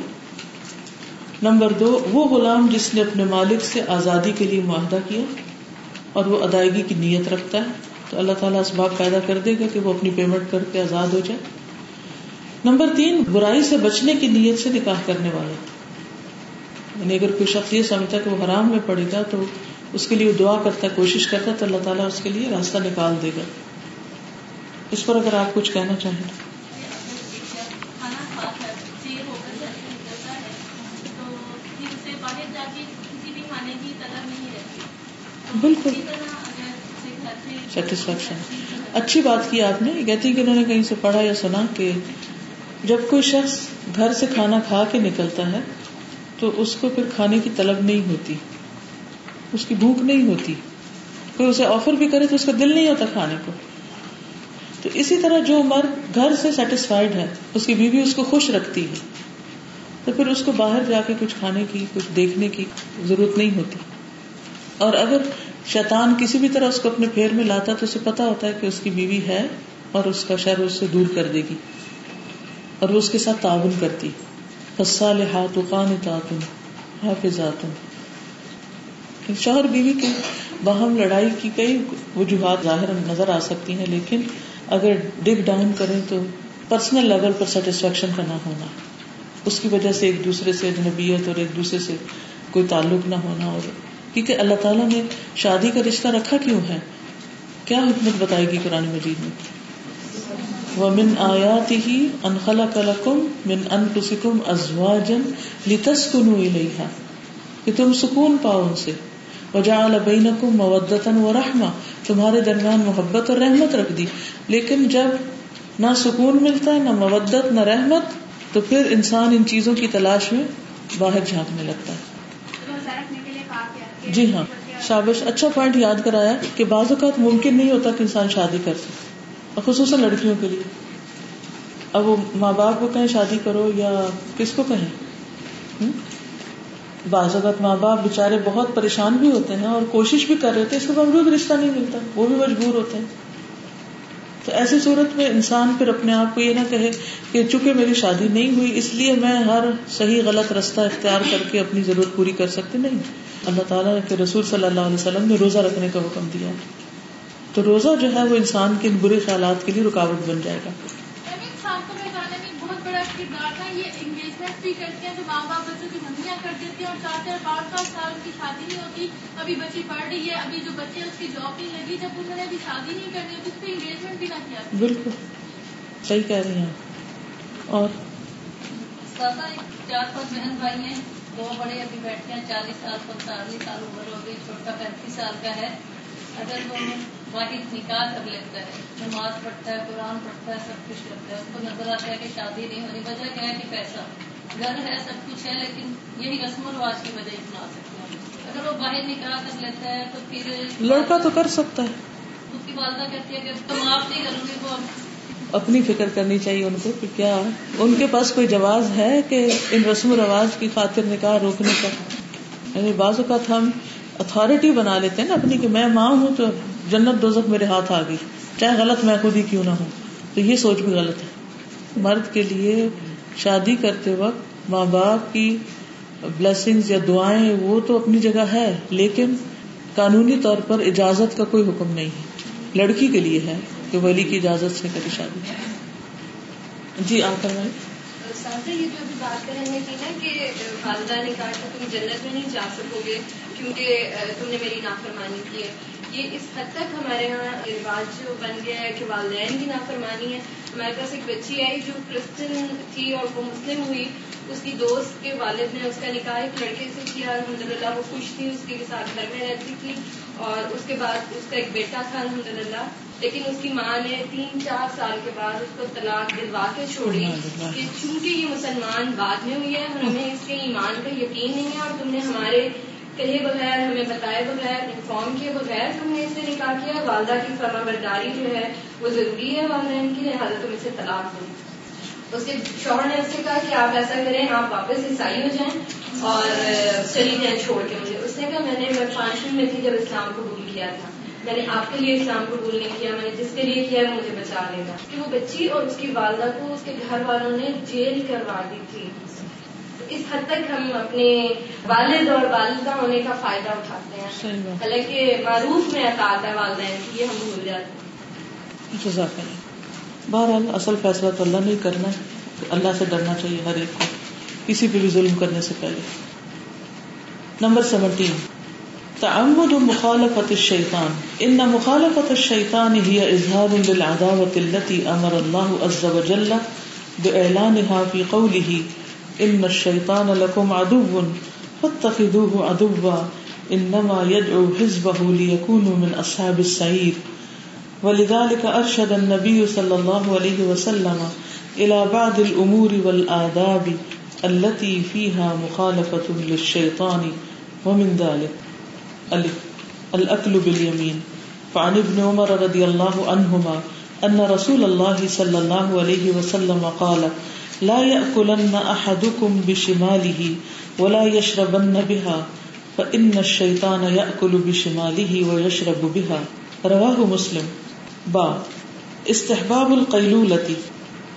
S2: نمبر دو، وہ غلام جس نے اپنے مالک سے آزادی کے لیے معاہدہ کیا اور وہ ادائیگی کی نیت رکھتا ہے۔ تو اللہ تعالیٰ اسباب پیدا کر دے گا کہ وہ اپنی پیمنٹ کر کے آزاد ہو جائے۔ نمبر تین، برائی سے بچنے کی نیت سے نکاح کرنے والا۔ یعنی اگر کوئی شخص یہ سمجھتا کہ وہ حرام میں پڑے گا تو اس کے لیے دعا کرتا ہے، کوشش کرتا ہے تو اللہ تعالیٰ اس کے لیے راستہ نکال دے گا۔ اس پر اگر آپ کچھ کہنا چاہیں۔ بالکل۔ سیٹسفیکشن اچھی بات کی آپ نے کہتی کہ انہوں نے کہیں سے پڑھا یا سنا کہ جب کوئی شخص گھر سے کھانا کھا کے نکلتا ہے تو اس کو پھر کھانے کی طلب نہیں ہوتی۔ اس کی بھوک نہیں ہوتی۔ کوئی اسے آفر بھی کرے تو اس کا دل نہیں ہوتا کھانے کو۔ تو اسی طرح جو مرد گھر سے سیٹسفائڈ ہے، اس کی بیوی اس کو خوش رکھتی ہے۔ تو پھر اس کو باہر جا کے کچھ کھانے کی، کچھ دیکھنے کی ضرورت نہیں ہوتی۔ اور اگر شیطان کسی بھی طرح اس کو اپنے پھیر میں لاتا تو اسے پتا ہوتا ہے کہ اس کی بیوی ہے اور اس کا شہر اس سے دور کر دے گی۔ اور وہ اس کے ساتھ تعاون کرتی۔ فصالحات قانتات، حافظات۔ شوہر بیوی کے باہم لڑائی کی کئی وجوہات ظاہر نظر آ سکتی ہیں، لیکن اگر ڈگ ڈاؤن کریں تو پرسنل لیول پر سیٹسفیکشن کا نہ ہونا، اس کی وجہ سے ایک دوسرے سے اجنبیت اور ایک دوسرے سے کوئی تعلق نہ ہونا۔ اور کیونکہ اللہ تعالیٰ نے شادی کا رشتہ رکھا کیوں ہے؟ کیا حکمت بتائے گی قرآن مجید میں؟ ومن آیاته ان خلق لكم من انفسكم ازواجا لتسكنوا اليها کہ تم سکون پاؤ ان سے۔ وجعل بينكم مودة ورحمة تمہارے درمیان محبت اور رحمت رکھ دی۔ لیکن جب نہ سکون ملتا ہے نہ مودت، نہ رحمت، تو پھر انسان ان چیزوں کی تلاش میں باہر جھانکنے لگتا ہے۔
S3: جی ہاں
S2: شابش اچھا پوائنٹ یاد کرایا کہ بعض اوقات ممکن نہیں ہوتا کہ انسان شادی کر سکے۔ خصوصاً لڑکیوں کے لیے۔ اب وہ ماں باپ کو کہیں شادی کرو یا کس کو کہیں؟ بعض اوقات ماں باپ بےچارے بہت پریشان بھی ہوتے ہیں اور کوشش بھی کر رہے تھے اس کے باوجود رشتہ نہیں ملتا، وہ بھی مجبور ہوتے ہیں۔ تو ایسی صورت میں انسان پھر اپنے آپ کو یہ نہ کہے کہ چونکہ میری شادی نہیں ہوئی، اس لیے میں ہر صحیح غلط رستہ اختیار کر کے اپنی ضرورت پوری کر سکتی نہیں۔ اللہ تعالیٰ نے رسول صلی اللہ علیہ وسلم نے روزہ رکھنے کا حکم دیا۔ تو روزہ جو ہے وہ انسان کے برے خیالات کے لیے رکاوٹ بن جائے گا۔
S3: بھی کرتے ہیں تو ماں باپ بچوں کی منگیاں کر دیتے ہیں اور چار چار پانچ پانچ سال کی شادی نہیں ہوتی ابھی بچی پڑھ رہی ہے ابھی جو بچے اس کی جاب نہیں لگی جب انہوں نے ابھی شادی نہیں کرنی ہوتی اس پہ انگیجمنٹ بھی نہ کیا۔
S2: بالکل صحیح کہہ رہی ہیں اور؟
S4: چار پانچ بہن بھائی ہیں دو بڑے ابھی بیٹھے ہیں چالیس سال پینتالیس سال عمر ہو گئی چھوٹا پینتیس سال کا ہے۔ اگر وہ نکاح ہے۔ نماز پڑھتا ہے قرآن پڑھتا ہے سب کچھ کرتا ہے۔ اس کو نظر آتا ہے کہ شادی نہیں ہونی وجہ کیا ہے کہ پیسہ۔ گھر ہے سب کچھ ہے لیکن یہی رسم و رواج کی وجہ بنا سکتے ہیں اگر وہ باہر نکاح کر لیتا ہے تو پھر
S2: لڑکا تو کر سکتا ہے۔
S4: اس کی والدہ کہتی ہے کہ نہیں کروں گی وہ
S2: اپنی فکر کرنی چاہیے ان کو کہ کیا ان کے پاس کوئی جواز ہے کہ ان رسم و رواج کی خاطر نکاح روکنے کا؟ یعنی بعض اوقات ہم اتارٹی بنا لیتے ہیں نا اپنی کہ میں ماں ہوں تو جنت دوزک میرے ہاتھ آ گئی۔ چاہے غلط میں خود ہی کیوں نہ ہوں، تو یہ سوچ بھی غلط ہے۔ مرد کے لیے شادی کرتے وقت ماں باپ کی بلیسنگ یا دعائیں، وہ تو اپنی جگہ ہے، لیکن قانونی طور پر اجازت کا کوئی حکم نہیں ہے۔ لڑکی کے لیے ہے کہ ولی کی اجازت سے کرے شادی۔ جی آپ
S5: یہ جو ابھی بات کر رہے تھی نا کہ والدہ نے کہا کہ تم جنت میں نہیں جا سکو گے، کیونکہ تم نے میری نافرمانی کی ہے۔ یہ اس حد تک ہمارے یہاں رواج جو بن گیا ہے کہ والدین کی نافرمانی ہے ہمارے پاس ایک بچی آئی جو کرسچن تھی اور وہ مسلم ہوئی اس کی دوست کے والد نے اس کا نکاح ایک لڑکے سے کیا الحمد للہ وہ خوش تھی اس کے ساتھ گھر میں رہتی تھی اور اس کے بعد اس کا ایک بیٹا تھا الحمد للہ۔ لیکن اس کی ماں نے تین چار سال کے بعد اس کو طلاق دلوا کے چھوڑی۔ کہ چونکہ یہ مسلمان بعد میں ہوئی ہے ہمیں اس کے ایمان کا یقین نہیں ہے اور تم نے ہمارے کہے بغیر، ہمیں بتائے بغیر انفارم کیے بغیر ہم نے اسے نکاح کیا والدہ کی فرما برداری جو ہے وہ ضروری ہے، والدین کی لہٰذا تم اسے طلاق دو اس کے شوہر نے اس سے کہا کہ آپ ایسا کریں، آپ واپس عیسائی ہو جائیں اور چلی جائیں چھوڑ کے مجھے۔ اس نے کہا، میں نے میں پانچویں میں تھی، جب اسلام قبول کیا تھا۔ میں نے آپ کے لیے اسلام قبول نہیں کیا، میں نے جس کے لیے کیا مجھے بچا لینا۔ کہ وہ بچی اور اس کی والدہ کو، اس کے گھر والوں نے جیل کروا دی تھی۔ اس حد تک ہم اپنے والد اور والدہ ہونے کا فائدہ اٹھاتے ہیں۔ حالانکہ معروف میں اطاعت ہے والدین کی یہ ہم بھول جاتے ہیں۔
S2: بہرحال اصل فیصلہ تو اللہ نہیں کرنا ہے۔ اللہ سے ڈرنا چاہیے ہر ایک کو۔ کسی پہ بھی ظلم کرنے سے پہلے۔ Number seventeen. تعمد مخالفت الشیطان۔ ان مخالفت الشیطان هي اظهار للعداوة التي امر الله عز وجل باعلانها في قوله۔ ان الشیطان لکم عدو فاتخذوه عدوا انما يدعو حزبه ليكونوا من اصحاب السعير. ولذلك ارشد النبي صلى الله عليه وسلم الى بعض الامور والآداب التي فيها مخالفة للشيطان ومن ذلك الاكل باليمين. فعن ابن عمر رضي الله عنهما ان رسول الله صلى الله عليه وسلم قال لا يأكلن أحدكم بشماله ولا يشربن بها، فإن الشيطان يأكل بشماله ويشرب بها۔ رواه مسلم۔ با، استحباب القيلولة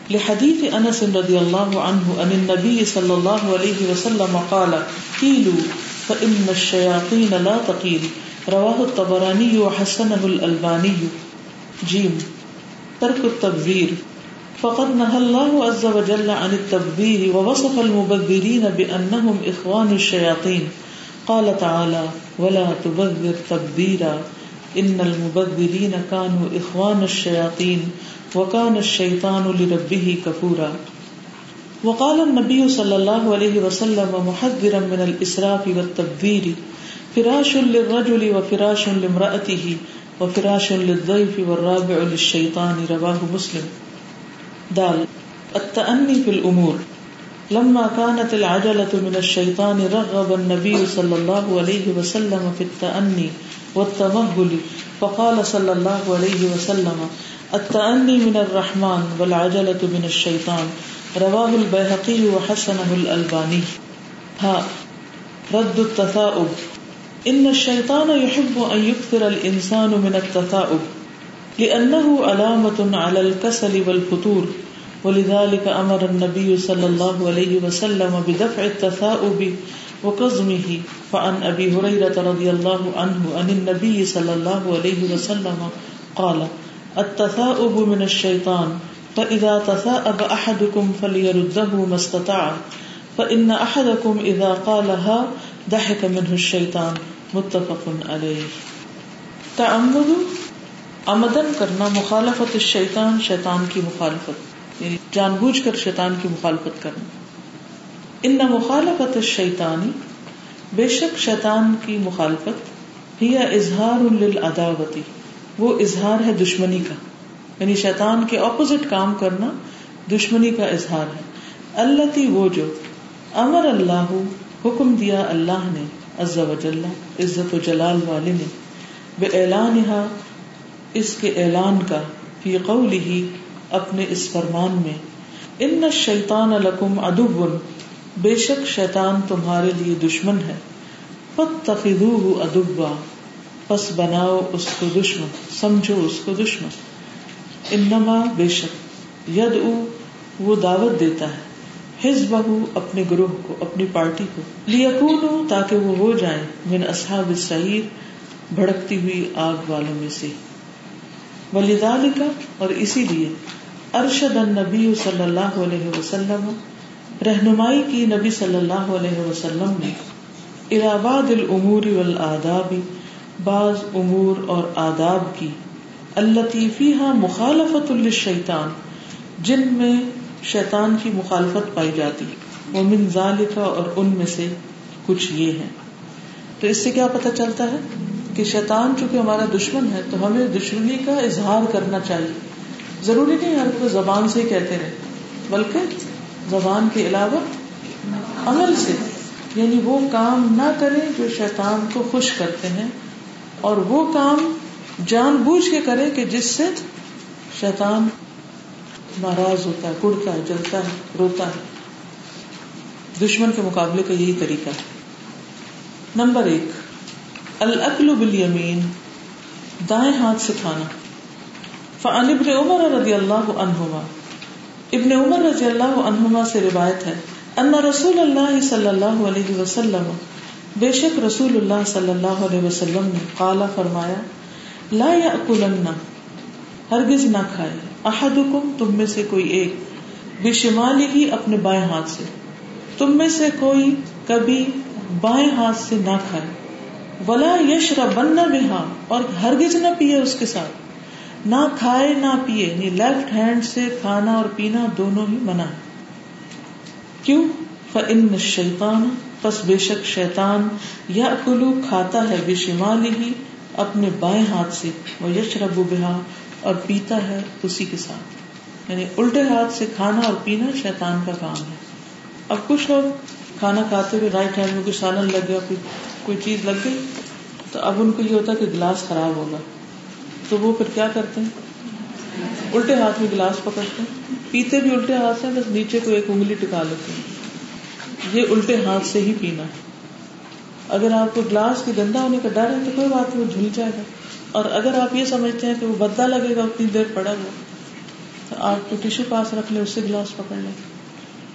S2: لحديث أنس رضي الله عنه أن النبي صلى الله عليه وسلم قال قيلوا فإن الشياطين لا تقيل رواه الطبراني وحسنه الألباني جيم ترك التبذير فقد نهى الله عز وجل عن التبذير ووصف المبذرين بأنهم إخوان الشياطين. قال تعالى ولا تبذر تبذيرا. إن المبذرين كانوا إخوان الشياطين وكان الشيطان لربه كفورا. وقال النبي صلى الله عليه وسلم محذرا من الإسراف والتبذير فراش للرجل وفراش لامرأته وفراش للضيف والرابع للشيطان. رواه مسلم. دال، التأني في الأمور. لما كانت العجلة من الشيطان رغب النبي صلى الله عليه وسلم في التأني والتمهل، فقال صلى الله عليه وسلم، التأني من الرحمن والعجلة من الشيطان. رواه البيهقي وحسنه الألباني. ها، رد التثاؤب. إن الشيطان يحب أن يكثر الإنسان من التثاؤب. لأنه علامة على الكسل والفتور ولذلك امر النبي صلى الله عليه وسلم بدفع التثاؤب وقزمه فعن ابي هريره رضي الله عنه عن النبي صلى الله عليه وسلم قال، التثاؤب من الشيطان فاذا تثاءب احدكم فليرده ما استطاع فان احدكم اذا قالها ضحك منه الشيطان. متفق عليه. تعمد عمدن کرنا مخالفت الشیطان شیطان کی مخالفت یعنی جان بوجھ کر شیطان کی مخالفت کرنا۔ ان مخالفت شیطانی بے شک شیطان کی مخالفت، ہی اظہار للعداوتی وہ اظہار ہے دشمنی کا۔ یعنی شیطان کے اپوزٹ کام کرنا دشمنی کا اظہار ہے۔ اللہ تی وہ جو امر اللہ، حکم دیا اللہ نے، عز و جل عزت و جلال والے نے، بے اعلان اس کے اعلان کا فی قولی اپنے اس فرمان میں، ان شیطان لکم ادب بے شک شیطان تمہارے لیے دشمن ہے ادبا پس بناؤ اس کو دشمن، سمجھو اس کو دشمن۔ انما بے شک ید او وہ دعوت دیتا ہے ہز بہو اپنے گروہ کو، اپنی پارٹی کو۔ لیکون تاکہ وہ ہو جائیں من اصحاب سعید بھڑکتی ہوئی آگ والوں میں سے۔ ولیدال کا اور اسی لیے ارشد النبی صلی اللہ علیہ وسلم، رہنمائی کی نبی صلی اللہ علیہ وسلم نے الاباد العمور والآداب، بعض امور اور آداب کی الطیفی مخالفت الشیطان جن میں شیطان کی مخالفت پائی جاتی وہ من ذالکا، اور ان میں سے کچھ یہ ہیں۔ تو اس سے کیا پتہ چلتا ہے؟ کہ شیطان چونکہ ہمارا دشمن ہے تو ہمیں دشمنی کا اظہار کرنا چاہیے۔ ضروری نہیں ہر کوئی زبان سے ہی کہتے رہے، بلکہ زبان کے علاوہ عمل سے۔ یعنی وہ کام نہ کرے جو شیطان کو خوش کرتے ہیں، اور وہ کام جان بوجھ کے کرے کہ جس سے شیطان ناراض ہوتا ہے، کڑتا ہے، جلتا ہے، روتا ہے۔ دشمن کے مقابلے کا یہی طریقہ ہے۔ نمبر ایک العقل بالیمین دائیں ہاتھ سے کھانا فعن ابن عمر رضی اللہ عنہما۔ ابن عمر رضی اللہ عنہما سے روایت ہے، ان رسول اللہ صلی اللہ علیہ وسلم، بے شک رسول اللہ صلی اللہ علیہ وسلم نے قالا فرمایا، لا یاکلن ہرگز نہ کھائے۔ احدکم، تم میں سے کوئی ایک۔ بشمالی ہی اپنے بائیں ہاتھ سے۔ تم میں سے کوئی کبھی بائیں ہاتھ سے نہ کھائے۔ ولا یش یشربن بها اور ہرگز نہ پیے اس کے ساتھ۔ نہ کھائے نہ پیے یعنی لیفٹ ہینڈ سے کھانا اور پینا دونوں ہی منع کیوں؟ فن شیطان پس بے شک شیطان یا کلو کھاتا ہے بے شمالی ہی اپنے بائیں ہاتھ سے۔ وہ یش رب بہا اور پیتا ہے اسی کے ساتھ۔ یعنی الٹے ہاتھ سے کھانا اور پینا شیطان کا کام ہے۔ اب کچھ لوگ کھانا کھاتے ہوئے رائٹ ہینڈ میں کوئی سالن لگ گیا، کوئی کوئی چیز لگ گئی تو اب ان کو یہ ہوتا ہے کہ گلاس خراب ہوگا۔ تو وہ پھر کیا کرتے ہیں؟ الٹے ہاتھ میں گلاس پکڑتے ہیں۔ پیتے بھی الٹے ہاتھ سے بس نیچے کو ایک انگلی ٹکا لیتے ہیں۔ یہ الٹے ہاتھ سے ہی پینا۔ ہے اگر آپ کو گلاس کے گندا ہونے کا ڈر ہے تو کوئی بات نہیں، وہ جھل جائے گا۔ اور اگر آپ یہ سمجھتے ہیں کہ وہ بدا لگے گا، اتنی دیر پڑا ہوا تو آپ کو ٹیشو پاس رکھ لیں، اس سے گلاس پکڑ لیں۔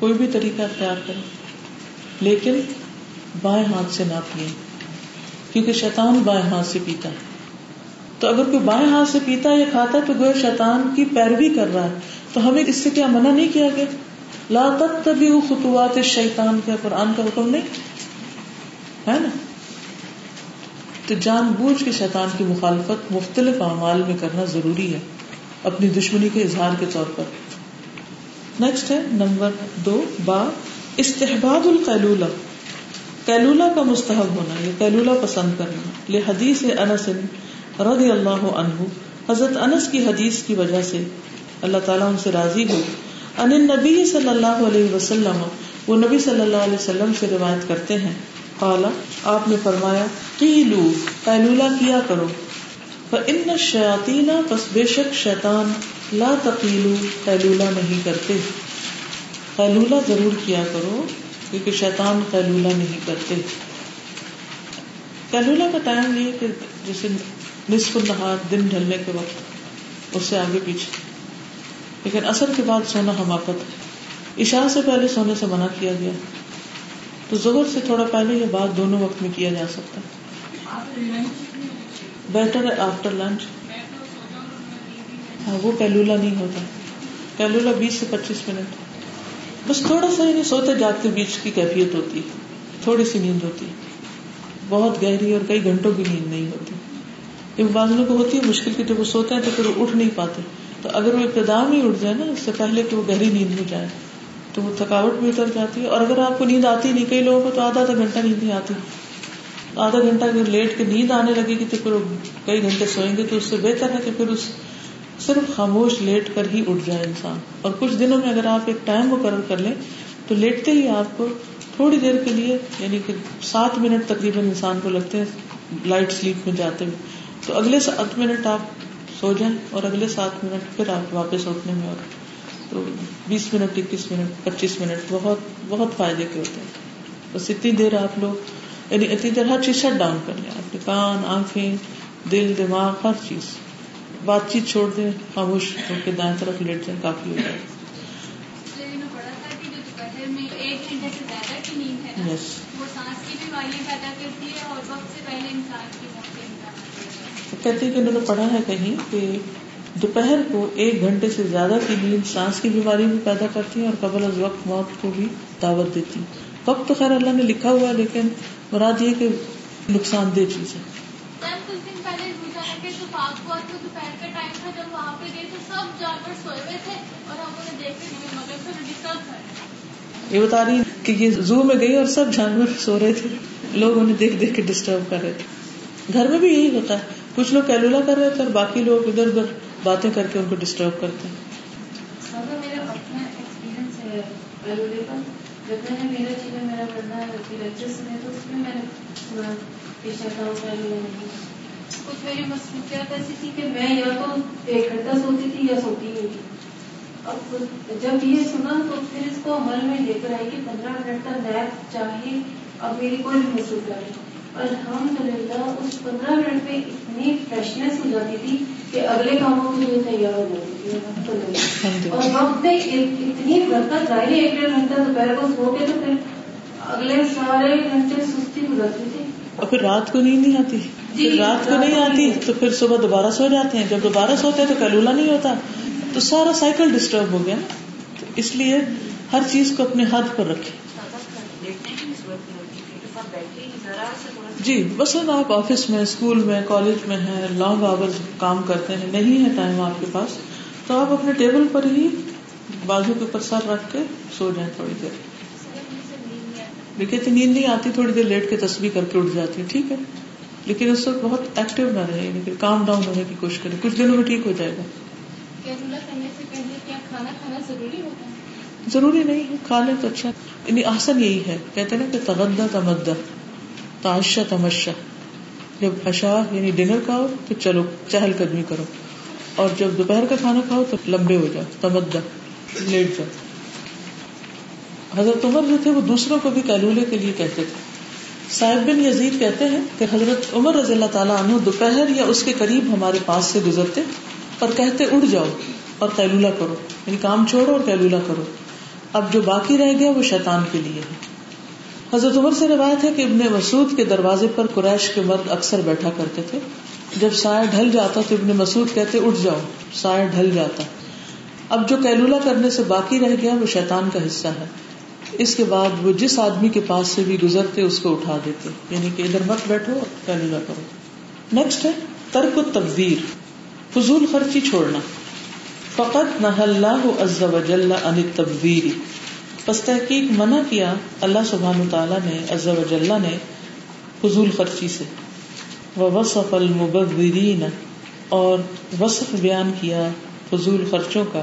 S2: کوئی بھی طریقہ اختیار کریں۔ لیکن بائیں ہاتھ سے نہ پیے، کیونکہ شیطان بائیں ہاتھ سے پیتا ہے۔ تو اگر کوئی بائیں ہاتھ سے پیتا یا کھاتا ہے، تو گویا شیطان کی پیروی کر رہا ہے۔ تو ہمیں اس سے کیا منع نہیں کیا گیا؟ لا تبھی خطوات شیطان کا قرآن کا حکم نہیں؟ ہے نا؟ تو جان بوجھ کے شیطان کی مخالفت مختلف اعمال میں کرنا ضروری ہے، اپنی دشمنی کے اظہار کے طور پر۔ نیکسٹ ہے، نمبر دو، با استحباب القلولہ کیلولا کا مستحب ہونا یا کیلولا پسند کرنا۔ یہ حدیث انس رضی اللہ عنہ، حضرت انس کی حدیث کی وجہ سے اللہ تعالیٰ ان سے راضی ہو ان نبی صلی اللہ علیہ وسلم، وہ نبی صلی اللہ علیہ وسلم سے روایت کرتے ہیں۔ قالا، آپ نے فرمایا، قیلو، قیلولہ کیا کرو۔ فإن الشیاطین، پس بے شک شیطان لا تقیلو، قیلولہ نہیں کرتے۔ قیلولہ ضرور کیا کرو۔ کیونکہ شیطان قیلولہ نہیں کرتے۔ قیلولہ کا ٹائم یہ کہ جیسے نصف النہار دن ڈھلنے کے وقت اس سے آگے پیچھے۔ لیکن اثر کے بعد سونا حماقت۔ عشاء سے پہلے سونے سے منع کیا گیا۔ تو ظہر سے تھوڑا پہلے یا بعد دونوں وقت میں کیا جا سکتا ہے۔ بیٹر ہے آفٹر لنچ۔ ہاں وہ پہلولا نہیں ہوتا۔ پہلولا بیس سے پچیس منٹ۔ بس تھوڑا سا نہیں سوتے جاگتے بیچ کی کیفیت ہوتی ہے، تھوڑی سی نیند ہوتی بہت گہری اور کئی گھنٹوں کی نیند نہیں ہوتی۔ کیونکہ بعض لوگوں کو ہوتی ہے مشکل کی، جب وہ سوتے ہیں تو پھر اٹھ نہیں پاتے۔ تو اگر وہ ابتدا میں اٹھ جائے نا، اس سے پہلے کہ وہ گہری نیند میں جائے۔ تو وہ تھکاوٹ بھی اتر جاتی ہے۔ اور اگر آپ کو نیند آتی نہیں، کئی لوگوں کو تو آدھا آدھا گھنٹہ نیند نہیں آتی۔ آدھا گھنٹہ اگر لیٹ کے نیند آنے لگے گی تو پھر کئی گھنٹے سوئیں گے تو اس سے بہتر ہے کہ پھر اس صرف خاموش لیٹ کر ہی اٹھ جائے انسان۔ اور کچھ دنوں میں اگر آپ ایک ٹائم مقرر کر لیں، تو لیٹتے ہی آپ کو تھوڑی دیر کے لیے یعنی کہ سات منٹ تقریباً انسان کو لگتے ہیں لائٹ سلیپ میں جاتے ہوئے۔ تو اگلے سات منٹ آپ سو جائیں اور اگلے سات منٹ پھر آپ واپس اٹھنے میں اور تو بیس منٹ، اکیس منٹ، پچیس منٹ، بہت بہت فائدے کے ہوتے ہیں۔ بس اتنی دیر آپ لوگ یعنی اتنی دیر ہر چیز شٹ ڈاؤن کر لیں۔ آپ کے کان، آنکھیں، دل، دماغ، ہر چیز۔ بات چیت چھوڑ دیں خاموش ہو کے دائیں طرف لیٹ جائیں کافی ہو جائے یس کہتے کہ انہوں نے پڑھا ہے کہیں کہ دوپہر کو ایک گھنٹے سے زیادہ کی نیند سانس کی بیماری بھی پیدا کرتی ہے اور قبل از وقت موت کو بھی دعوت دیتی۔ وقت تو خیر اللہ نے لکھا ہوا ہے لیکن مراد یہ کہ نقصان دہ چیز ہے۔ یہ بتا رہی کہ یہ زو میں گئی اور سب جانور سو رہے تھے۔ لوگ انہیں دیکھ دیکھ کے ڈسٹرب کر رہے تھے۔ گھر میں بھی یہی ہوتا ہے۔ کچھ لوگ کیلولا کر رہے تھے اور باقی لوگ ادھر ادھر باتیں کر کے ان کو ڈسٹرب کرتے ہیں۔
S4: میرا جب میں نے پڑھنا تو اس میں میں نے نہیں کچھ میری مصروفیات ایسی تھی کہ میں یا تو ایک گھنٹہ سوتی تھی یا سوتی نہیں تھی۔ اب جب یہ سنا تو پھر اس کو عمل میں لے کر آئی کہ پندرہ منٹ کا چاہیے اب میری کوئی بھی مصروفیات نہیں الحمد للہ اس پندرہ منٹ میں اتنی فریشنیس ہو جاتی تھی کہ اگلے کاموں کے لیے تیار ہو جاتی تھی۔ اور وقت میں اتنی برکت ظاہر ایک ڈیڑھ گھنٹہ دوپہر کو سو کے تو پھر اگلے سارے گھنٹے سستی گزرتی تھی۔
S2: اور پھر رات کو نیند نہیں آتی۔ جی رات کو نہیں آتی تو پھر صبح دوبارہ سو جاتے ہیں۔ جب دوبارہ سوتے ہیں تو کلولا نہیں ہوتا۔ تو سارا سائیکل ڈسٹرب ہو گیا تو اس لیے ہر چیز کو اپنے ہاتھ پر رکھے جی بس آپ آفس میں اسکول میں کالج میں ہیں لانگ آور کام کرتے ہیں۔ نہیں ہے ٹائم آپ کے پاس۔ تو آپ اپنے ٹیبل پر ہی بازو کے اوپر سر رکھ کے سو جائیں تھوڑی دیر۔ دیکھیے نیند نہیں آتی تھوڑی دیر لیٹ کے تصویر کر کے اٹھ جاتی ٹھیک ہے۔ لیکن اس وقت بہت ایکٹیو نہ رہے لیکن کام ڈاؤن ہونے کی کوشش کرے کچھ دنوں میں ٹھیک ہو جائے گا۔ ضروری نہیں ہے؟ کھا لیں تو اچھا۔ یعنی آسن یہی ہے۔ کہتے نا کہ تغدہ تمدہ تاشا تمشا۔ جب اشا یعنی ڈنر کھاؤ تو چلو چہل قدمی کرو۔ اور جب دوپہر کا کھانا کھاؤ تو لمبے ہو جاؤ تمدا لیٹ جاؤ۔ حضرت عمر جو تھے وہ دوسروں کو بھی کیلولے کے لیے کہتے تھے۔ صاحب بن یزید کہتے ہیں کہ حضرت عمر رضی اللہ تعالیٰ عنہ دوپہر یا اس کے قریب ہمارے پاس سے گزرتے اور کہتے اڑ جاؤ اور کیلولا کرو یعنی کام چھوڑو اور کیلولا کرو۔ اب جو باقی رہ گیا وہ شیطان کے لیے ہے۔ حضرت عمر سے روایت ہے کہ ابن مسعود کے دروازے پر قریش کے مرد اکثر بیٹھا کرتے تھے۔ جب سایہ ڈھل جاتا تو ابن مسعود کہتے اٹھ جاؤ، سایہ ڈھل جاتا۔ اب جو کیلولا کرنے سے باقی رہ گیا وہ شیطان کا حصہ ہے۔ اس کے بعد وہ جس آدمی کے پاس سے بھی گزرتے اس کو اٹھا دیتے۔ یعنی کہ ادھر مت بیٹھو کیلولا کرو۔ نیکسٹ ہے، ترک تبدیر فضول خرچی چھوڑنا۔ فقط نہ اللہ عز وجل ان تبدیری پس تحقیق منع کیا، اللہ سبحان تعالیٰ نے، عز و جل نے فضول خرچی سے۔ وصف المبذرین، اور وصف بیان کیا فضول خرچوں کا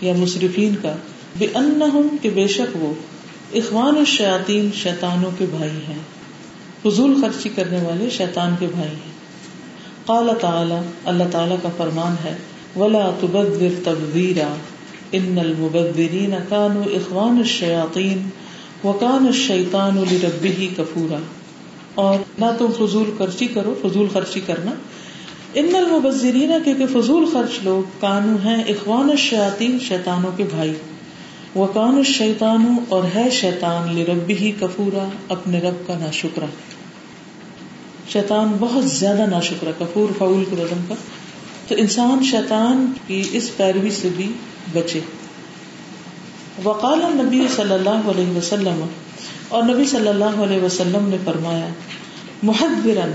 S2: یا مصرفین کا۔ بے ان کہ بے شک وہ اخوان الشیاطین شیطانوں کے بھائی ہیں۔ فضول خرچی کرنے والے شیطان کے بھائی ہیں۔ قال تعالی، اللہ تعالی کا فرمان ہے، ولا تبذر تبذیرا ان المبذرین كانوا اخوان الشیاطین وكان الشیطان لربه کفورا اور نہ تم فضول خرچی کرو، فضول خرچی کرنا۔ ان المبذرین کیونکہ فضول خرچ لوگ کانو ہیں، اخوان الشیاطین شیطانوں کے بھائی۔ وکان الشیطان اور ہے شیطان لربی ہی کفورا، اپنے رب کا نا شکرا شیطان بہت زیادہ نا شکرا کفور، فعول کے وزن کا۔ تو انسان شیطان کی اس پیروی سے بھی بچے۔ وقال نبی صلی اللہ علیہ وسلم، اور نبی صلی اللہ علیہ وسلم نے فرمایا محدرن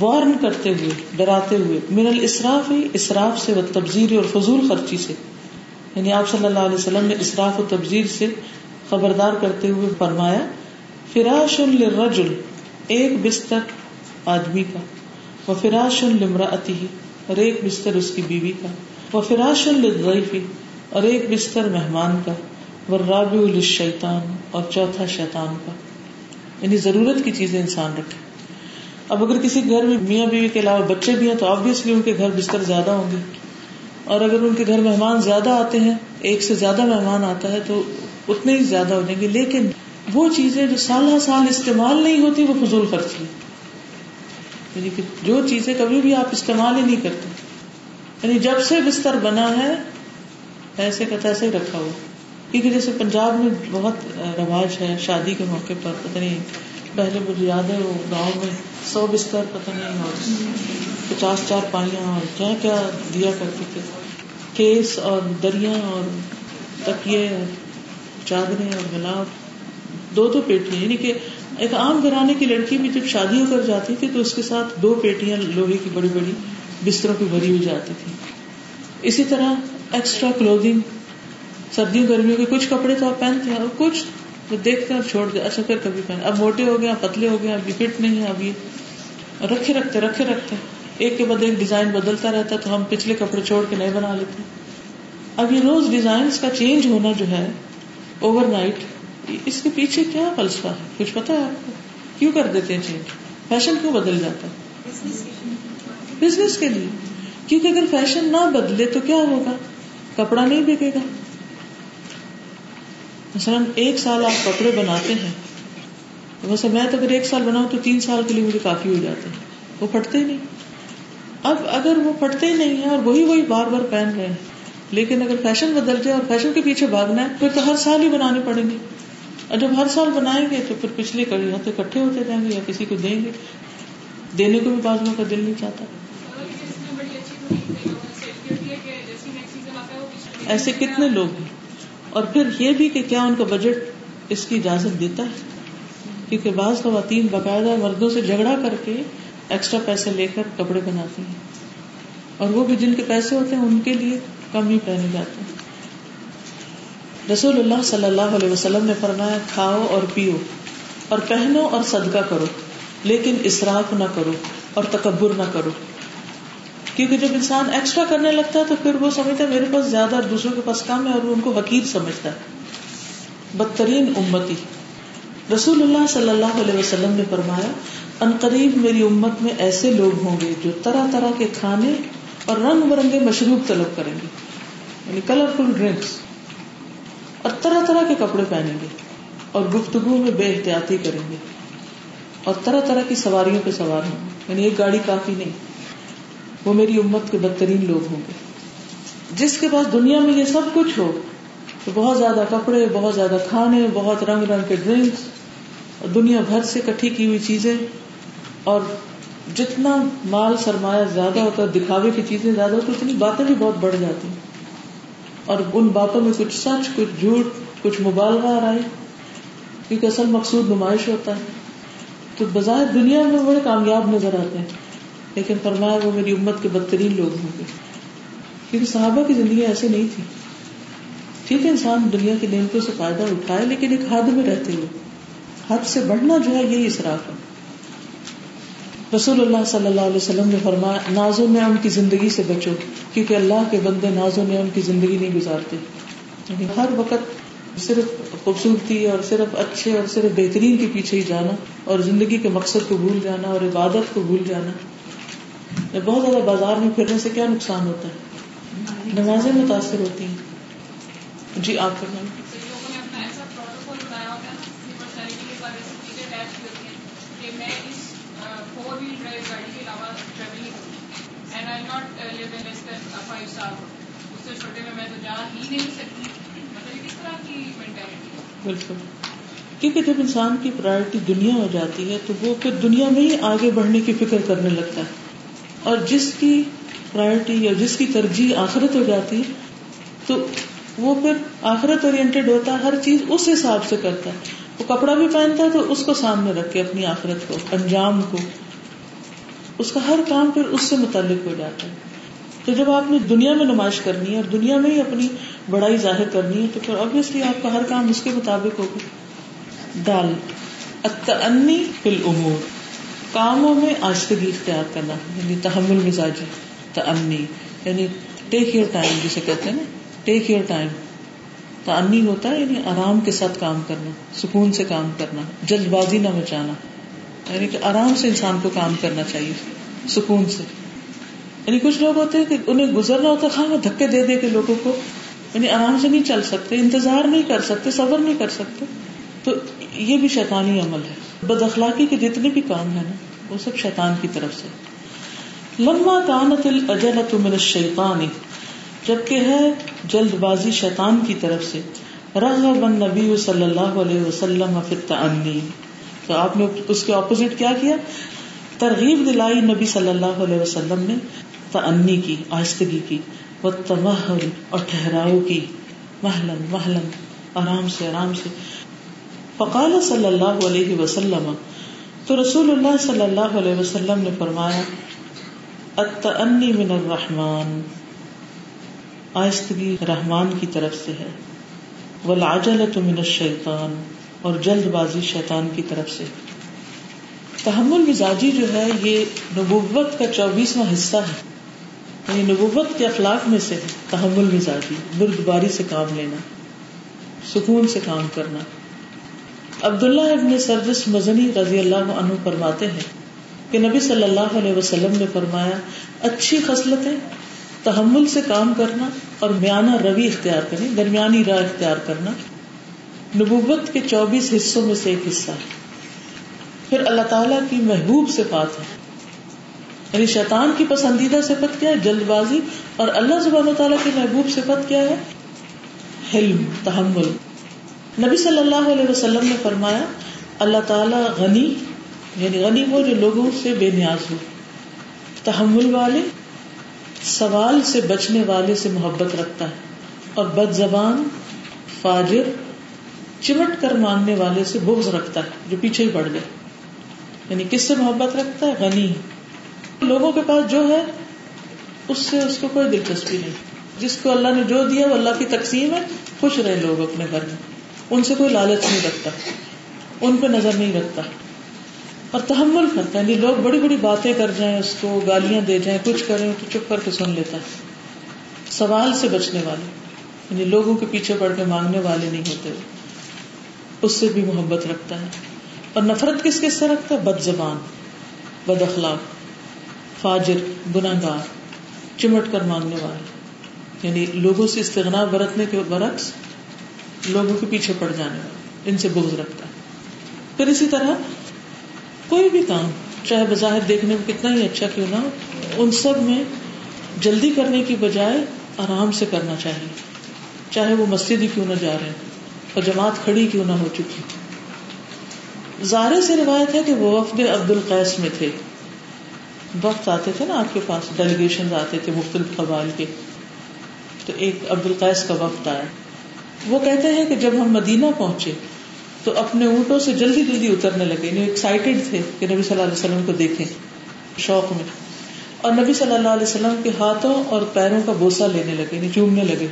S2: وارن کرتے ہوئے، ڈراتے ہوئے، من الاسراف اسراف سے و تبزیر اور فضول خرچی سے۔ یعنی آپ صلی اللہ علیہ وسلم نے اسراف و تبزیر سے خبردار کرتے ہوئے فرمایا، فراش الرجل ایک بستر آدمی کا وہ فراش المراتی اور ایک بستر اس کی بیوی کا وہ فراش الضعیفی اور ایک بستر مہمان کا وہ راب الشیطان اور چوتھا شیطان کا۔ یعنی ضرورت کی چیزیں انسان رکھے۔ اب اگر کسی گھر میں میاں بیوی کے علاوہ بچے بھی ہیں تو آبیسلی ان کے گھر بستر زیادہ ہوں گے۔ اور اگر ان کے گھر مہمان زیادہ آتے ہیں، ایک سے زیادہ مہمان آتا ہے تو اتنے ہی زیادہ ہو جائیں گے لیکن وہ چیزیں جو سال ہر سال استعمال نہیں ہوتی، وہ فضول خرچی یعنی کہ جو چیزیں کبھی بھی آپ استعمال ہی نہیں کرتے۔ یعنی جب سے بستر بنا ہے، ایسے کا تیسے ہی رکھا ہوا۔ کیونکہ جیسے پنجاب میں بہت رواج ہے شادی کے موقع پر، پتہ نہیں پہلے مجھے یاد ہے وہ گاؤں میں سو بستر پتہ نہیں اور پچاس چار پائیاں اور کیا کیا دیا کرتے تھے۔ کیس اور دریا اور تکیے اور چادریں اور گلاب۔ دو دو پیٹیاں یعنی کہ ایک عام گھرانے کی لڑکی بھی جب شادی ہو کر جاتی تھی تو اس کے ساتھ دو پیٹیاں لوہے کی بڑی بڑی بستروں کی بھری ہوئی جاتی تھی۔ اسی طرح ایکسٹرا کلوتھنگ سردیوں گرمیوں کے کچھ کپڑے تو آپ پہنتے ہیں اور کچھ دیکھتے ہیں اور چھوڑ دیں اچھا پھر کبھی پہن۔ اب موٹے ہو گئے پتلے ہو گئے اب یہ فٹ نہیں ہے اب یہ رکھے رکھتے رکھے رکھتے۔ ایک کے بعد ایک ڈیزائن بدلتا رہتا ہے تو ہم پچھلے کپڑے چھوڑ کے نئے بنا لیتے اب یہ روز ڈیزائن کا چینج ہونا جو ہے اوور نائٹ اس کے پیچھے کیا فلسفہ ہے؟ کچھ پتا ہے آپ کو؟ کیوں کر دیتے ہیں چینج فیشن کیوں بدل جاتا ہے؟ بزنس کے لیے۔ کیونکہ اگر فیشن نہ بدلے تو کیا ہوگا؟ کپڑا نہیں بکے گا۔ مثلاً ایک سال آپ کپڑے بناتے ہیں، ویسے میں تو اگر ایک سال بناؤں تو تین سال کے لیے مجھے کافی ہو جاتے ہیں۔ وہ پھٹتے ہی نہیں۔ اب اگر وہ پھٹتے ہی نہیں ہے اور وہی وہی بار بار پہن رہے ہیں، لیکن اگر فیشن بدل جائے اور فیشن کے پیچھے بھاگنا ہے، پھر تو ہر سال ہی بنانے پڑیں گے۔ اور جب ہر سال بنائیں گے تو پھر پچھلے کڑی ہاتھ اکٹھے ہوتے جائیں گے یا کسی کو دیں گے۔ دینے کو بھی بازو کا دل نہیں چاہتا۔ ایسے کتنے لوگ ہیں؟ اور پھر یہ بھی کہ کیا ان کا بجٹ اس کی اجازت دیتا ہے؟ کیونکہ بعض خواتین باقاعدہ مردوں سے جھگڑا کر کے ایکسٹرا پیسے لے کر کپڑے بناتی ہیں۔ اور وہ بھی جن کے پیسے ہوتے ہیں، ان کے لیے کم ہی پہنے جاتے ہیں۔ رسول اللہ صلی اللہ علیہ وسلم نے فرمایا، کھاؤ اور پیو، اور پہنو اور صدقہ کرو، لیکن اسراف نہ کرو اور تکبر نہ کرو۔ کیونکہ جب انسان ایکسٹرا کرنے لگتا ہے تو پھر وہ سمجھتا ہے میرے پاس زیادہ اور دوسروں کے پاس کم ہے اور وہ ان کو حقیر سمجھتا ہے۔ بدترین امتی۔ رسول اللہ صلی اللہ علیہ وسلم نے فرمایا، ان قریب میری امت میں ایسے لوگ ہوں گے جو طرح طرح کے کھانے اور رنگ برنگے مشروب طلب کریں گے۔ یعنی کلرفل ڈرنکس اور طرح طرح کے کپڑے پہنیں گے اور گفتگو میں بے احتیاطی کریں گے۔ اور طرح طرح کی سواریوں پہ سوار ہوں گے۔ یعنی ایک گاڑی کافی نہیں۔ وہ میری امت کے بدترین لوگ ہوں گے۔ جس کے پاس دنیا میں یہ سب کچھ ہو، تو بہت زیادہ کپڑے، بہت زیادہ کھانے، بہت رنگ رنگ کے ڈرنکس دنیا بھر سے کٹھی کی ہوئی چیزیں، اور جتنا مال سرمایہ زیادہ ہوتا ہے، دکھاوے کی چیزیں زیادہ ہوتی اتنی باتیں بھی بہت بڑھ جاتی ہیں۔ اور ان باتوں میں کچھ سچ، کچھ جھوٹ، کچھ مبالغہ آ رہا ہے کیونکہ اصل مقصود نمائش ہوتا ہے۔ تو بظاہر دنیا میں بڑے کامیاب نظر آتے ہیں۔ لیکن فرمایا وہ میری امت کے بدترین لوگ ہوں گے۔ کیونکہ صحابہ کی زندگی ایسے نہیں تھی۔ ٹھیک ہے، انسان دنیا کی نعمتوں سے فائدہ اٹھائے، لیکن ایک حد میں رہتے ہوئے۔ حد سے بڑھنا جو ہے، یہی اسراف ہے۔ رسول اللہ صلی اللہ علیہ وسلم نے فرمایا نازو نے ان کی زندگی سے بچو، کیونکہ اللہ کے بندے نازو نے ان کی زندگی نہیں گزارتے۔ یعنی ہر وقت صرف خوبصورتی اور صرف اچھے اور صرف بہترین کے پیچھے ہی جانا اور زندگی کے مقصد کو بھول جانا اور عبادت کو بھول جانا۔ بہت زیادہ بازار میں پھرنے سے کیا نقصان ہوتا ہے؟ نمازیں متاثر ہوتی ہیں۔ جی آپ کا نام بالکل۔ کیونکہ جب انسان کی پرائرٹی دنیا ہو جاتی ہے، تو وہ پھر دنیا میں ہی آگے بڑھنے کی فکر کرنے لگتا ہے۔ اور جس کی پرائرٹی یا جس کی ترجیح آخرت ہو جاتی، تو وہ پھر آخرت اورینٹیڈ ہوتا ہے ہر چیز اس حساب سے کرتا۔ ہے وہ کپڑا بھی پہنتا ہے تو اس کو سامنے رکھ کے اپنی آخرت کو، انجام کو۔ اس کا ہر کام پھر اس سے متعلق ہو جاتا۔ ہے تو جب آپ نے دنیا میں نمائش کرنی ہے اور دنیا میں ہی اپنی بڑائی ظاہر کرنی ہے، تو پھر آبیسلی آپ کا ہر کام اس کے مطابق ہوگا۔ ڈال انی فل امور کاموں میں آستگی اختیار کرنا یعنی تحمل مزاجی تنی یعنی ٹیک یور ٹائم جسے کہتے ہیں نا ٹیک یور ٹائم تنی ہوتا ہے یعنی آرام کے ساتھ کام کرنا، سکون سے کام کرنا جلد بازی نہ مچانا یعنی کہ آرام سے انسان کو کام کرنا چاہیے، سکون سے. یعنی کچھ لوگ ہوتے ہیں کہ انہیں گزرنا ہوتا ہاں دھکے دے دے کے لوگوں کو یعنی آرام سے نہیں چل سکتے، انتظار نہیں کر سکتے، صبر نہیں کر سکتے، تو یہ بھی شیطانی عمل ہے۔ بد اخلاقی کے جتنے بھی کام ہے نا، وہ سب شیطان کی طرف سے۔ لما کانت الاجلت من الشیطان، جبکہ ہے جلد بازی شیطان کی طرف سے۔ رغب النبی صلی اللہ علیہ وسلم فی التعنی تو آپ نے اس کے اپوزٹ کیا کیا؟ ترغیب دلائی نبی صلی اللہ علیہ وسلم نے تعنی کی، آہستگی کی وہ تمہل اور ٹھہراؤ کی۔ محلن محلن آرام سے آرام سے۔ فقال صلی اللہ علیہ وسلم، تو رسول اللہ صلی اللہ علیہ وسلم نے فرمایا التعنی من الرحمن. آہستگی رحمان کی طرف سے ہے والعجلة من الشیطان، اور جلد بازی شیطان کی طرف سے۔ تحمل مزاجی جو ہے، یہ نبوت کا چوبیسواں حصہ ہے۔ یعنی نبوت کے اخلاق میں سے تحمل مزاجی، بردباری سے کام لینا، سکون سے کام کرنا۔ عبداللہ ابن سرجس مزنی رضی اللہ عنہ فرماتے ہیں کہ نبی صلی اللہ علیہ وسلم نے فرمایا، اچھی خصلتیں، تحمل سے کام کرنا اور میانہ روی اختیار کریں درمیانی راہ اختیار کرنا نبوت کے چوبیس حصوں میں سے ایک حصہ ہے۔ پھر اللہ تعالیٰ کی محبوب صفات ہے یعنی شیطان کی پسندیدہ صفت کیا ہے؟ جلد بازی۔ اور اللہ سبحانہ تعالیٰ کی محبوب صفت کیا ہے؟ حلم، تحمل۔ نبی صلی اللہ علیہ وسلم نے فرمایا، اللہ تعالیٰ غنی یعنی غنی وہ جو لوگوں سے بے نیاز ہو، تحمل والے، سوال سے بچنے والے سے محبت رکھتا ہے، اور بد زبان، فاجر، چمٹ کر مانگنے والے سے بغض رکھتا ہے، جو پیچھے ہی پڑ گئے۔ یعنی کس سے محبت رکھتا ہے؟ غنی۔ لوگوں کے پاس جو ہے، اس سے اس کو کوئی دلچسپی نہیں۔ جس کو اللہ نے جو دیا، وہ اللہ کی تقسیم ہے، خوش رہے لوگ اپنے گھر میں۔ ان سے کوئی لالچ نہیں رکھتا، ان پہ نظر نہیں رکھتا۔ اور تحمل کرتا ہے یعنی لوگ بڑی بڑی باتیں کر جائیں، اس کو گالیاں دے جائیں، کچھ کریں، تو چپ کر کے سن لیتا ہے۔ سوال سے بچنے والے یعنی لوگوں کے پیچھے پڑ کے مانگنے والے نہیں ہوتے۔ اس سے بھی محبت رکھتا ہے۔ اور نفرت کس کس سے رکھتا ہے؟ بد زبان، بد اخلاق، فاجر گناگار چمٹ کر مانگنے والے۔ یعنی لوگوں سے استغنا برتنے کے برعکس لوگوں کے پیچھے پڑ جانے والے، ان سے بغض رکھتا ہے۔ پھر اسی طرح کوئی بھی کام، چاہے بظاہر دیکھنے میں کتنا ہی اچھا کیوں نہ ہو، ان سب میں جلدی کرنے کی بجائے آرام سے کرنا چاہیے۔ چاہے وہ مسجد ہی کیوں نہ جا رہے اور جماعت کھڑی کیوں نہ ہو چکی زارے سے روایت ہے کہ وہ وفد عبد القیس میں تھے۔ وقت آتے تھے نا آپ کے پاس ڈیلیگیشن آتے تھے مختلف قبائل کے۔ تو ایک عبد القیس کا وقت آیا۔ وہ کہتے ہیں کہ جب ہم مدینہ پہنچے تو اپنے اونٹوں سے جلدی جلدی اترنے لگے یعنی ایکسائٹیڈ تھے کہ نبی صلی اللہ علیہ وسلم کو دیکھیں، شوق میں۔ اور نبی صلی اللہ علیہ وسلم کے ہاتھوں اور پیروں کا بوسا لینے لگے یعنی چومنے لگے۔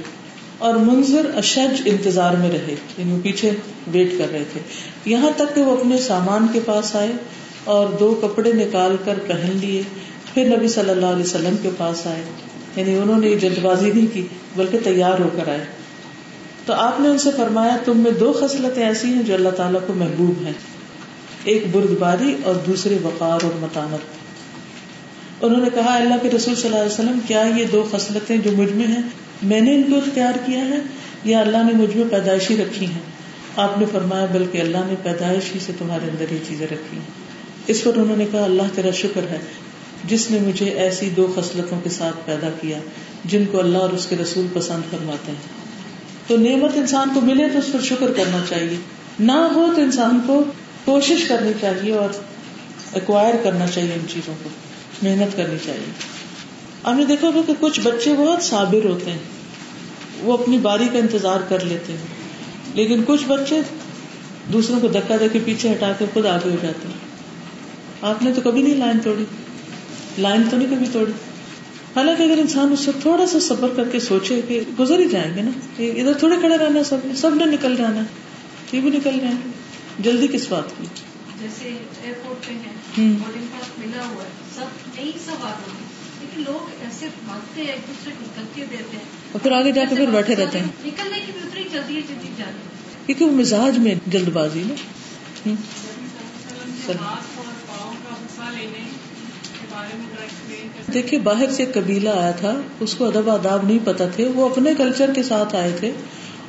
S2: اور منظر اشج انتظار میں رہے یعنی پیچھے ویٹ کر رہے تھے۔ یہاں تک کہ وہ اپنے سامان کے پاس آئے اور دو کپڑے نکال کر پہن لیے، پھر نبی صلی اللہ علیہ وسلم کے پاس آئے۔ یعنی انہوں نے جلد بازی نہیں کی، بلکہ تیار ہو کر آئے۔ تو آپ نے ان سے فرمایا، تم میں دو خصلتیں ایسی ہیں جو اللہ تعالیٰ کو محبوب ہیں۔ ایک بردباری اور دوسرے وقار اور متانت۔ انہوں نے کہا، اللہ کے رسول صلی اللہ علیہ وسلم، کیا یہ دو خصلتیں جو مجھ میں ہیں، میں نے ان کو اختیار کیا ہے یا اللہ نے مجھ میں پیدائشی رکھی ہیں؟ آپ نے فرمایا، بلکہ اللہ نے پیدائش ہی سے تمہارے اندر یہ چیزیں رکھی ہیں۔ اس پر انہوں نے کہا، اللہ تیرا شکر ہے، جس نے مجھے ایسی دو خصلتوں کے ساتھ پیدا کیا، جن کو اللہ اور اس کے رسول پسند فرماتے ہیں۔ تو نعمت انسان کو ملے تو اس پر شکر کرنا چاہیے۔ نہ ہو تو انسان کو کوشش کرنی چاہیے اور ایکوائر کرنا چاہیے ان چیزوں کو۔ محنت کرنی چاہیے۔ ہم نے دیکھا کہ کچھ بچے بہت صابر ہوتے ہیں۔ وہ اپنی باری کا انتظار کر لیتے ہیں۔ لیکن کچھ بچے دوسروں کو دکا دے کے پیچھے ہٹا کے خود آگے ہو جاتے ہیں۔ آپ نے تو کبھی نہیں لائن توڑی۔ لائن تو نہیں کبھی توڑی۔ حالانکہ اگر انسان اس سے تھوڑا سا سفر کر کے سوچے کہ گزر ہی جائیں گے نا ادھر تھوڑے کھڑے رہنا سب سب نے نکل جانا یہ بھی نکل جائیں گے۔ جلدی کس بات کی؟
S4: جیسے ایئرپورٹ پہ ہیں بورڈنگ پاس ملا ہوا ہے سب نہیں سب آگے لیکن لوگ ایسے بھاگتے ہیں ایک دوسرے کو دھکے دیتے ہیں۔
S2: اور پھر آگے جا کے پھر بیٹھے رہتے ہیں۔
S4: نکلنے کی بھی اتنی جلدی ہے جلدی جانے۔
S2: کیونکہ وہ مزاج میں جلد بازی نا ہوں۔ دیکھیے باہر سے قبیلہ آیا تھا اس کو ادب آداب نہیں پتا تھے وہ اپنے کلچر کے ساتھ آئے تھے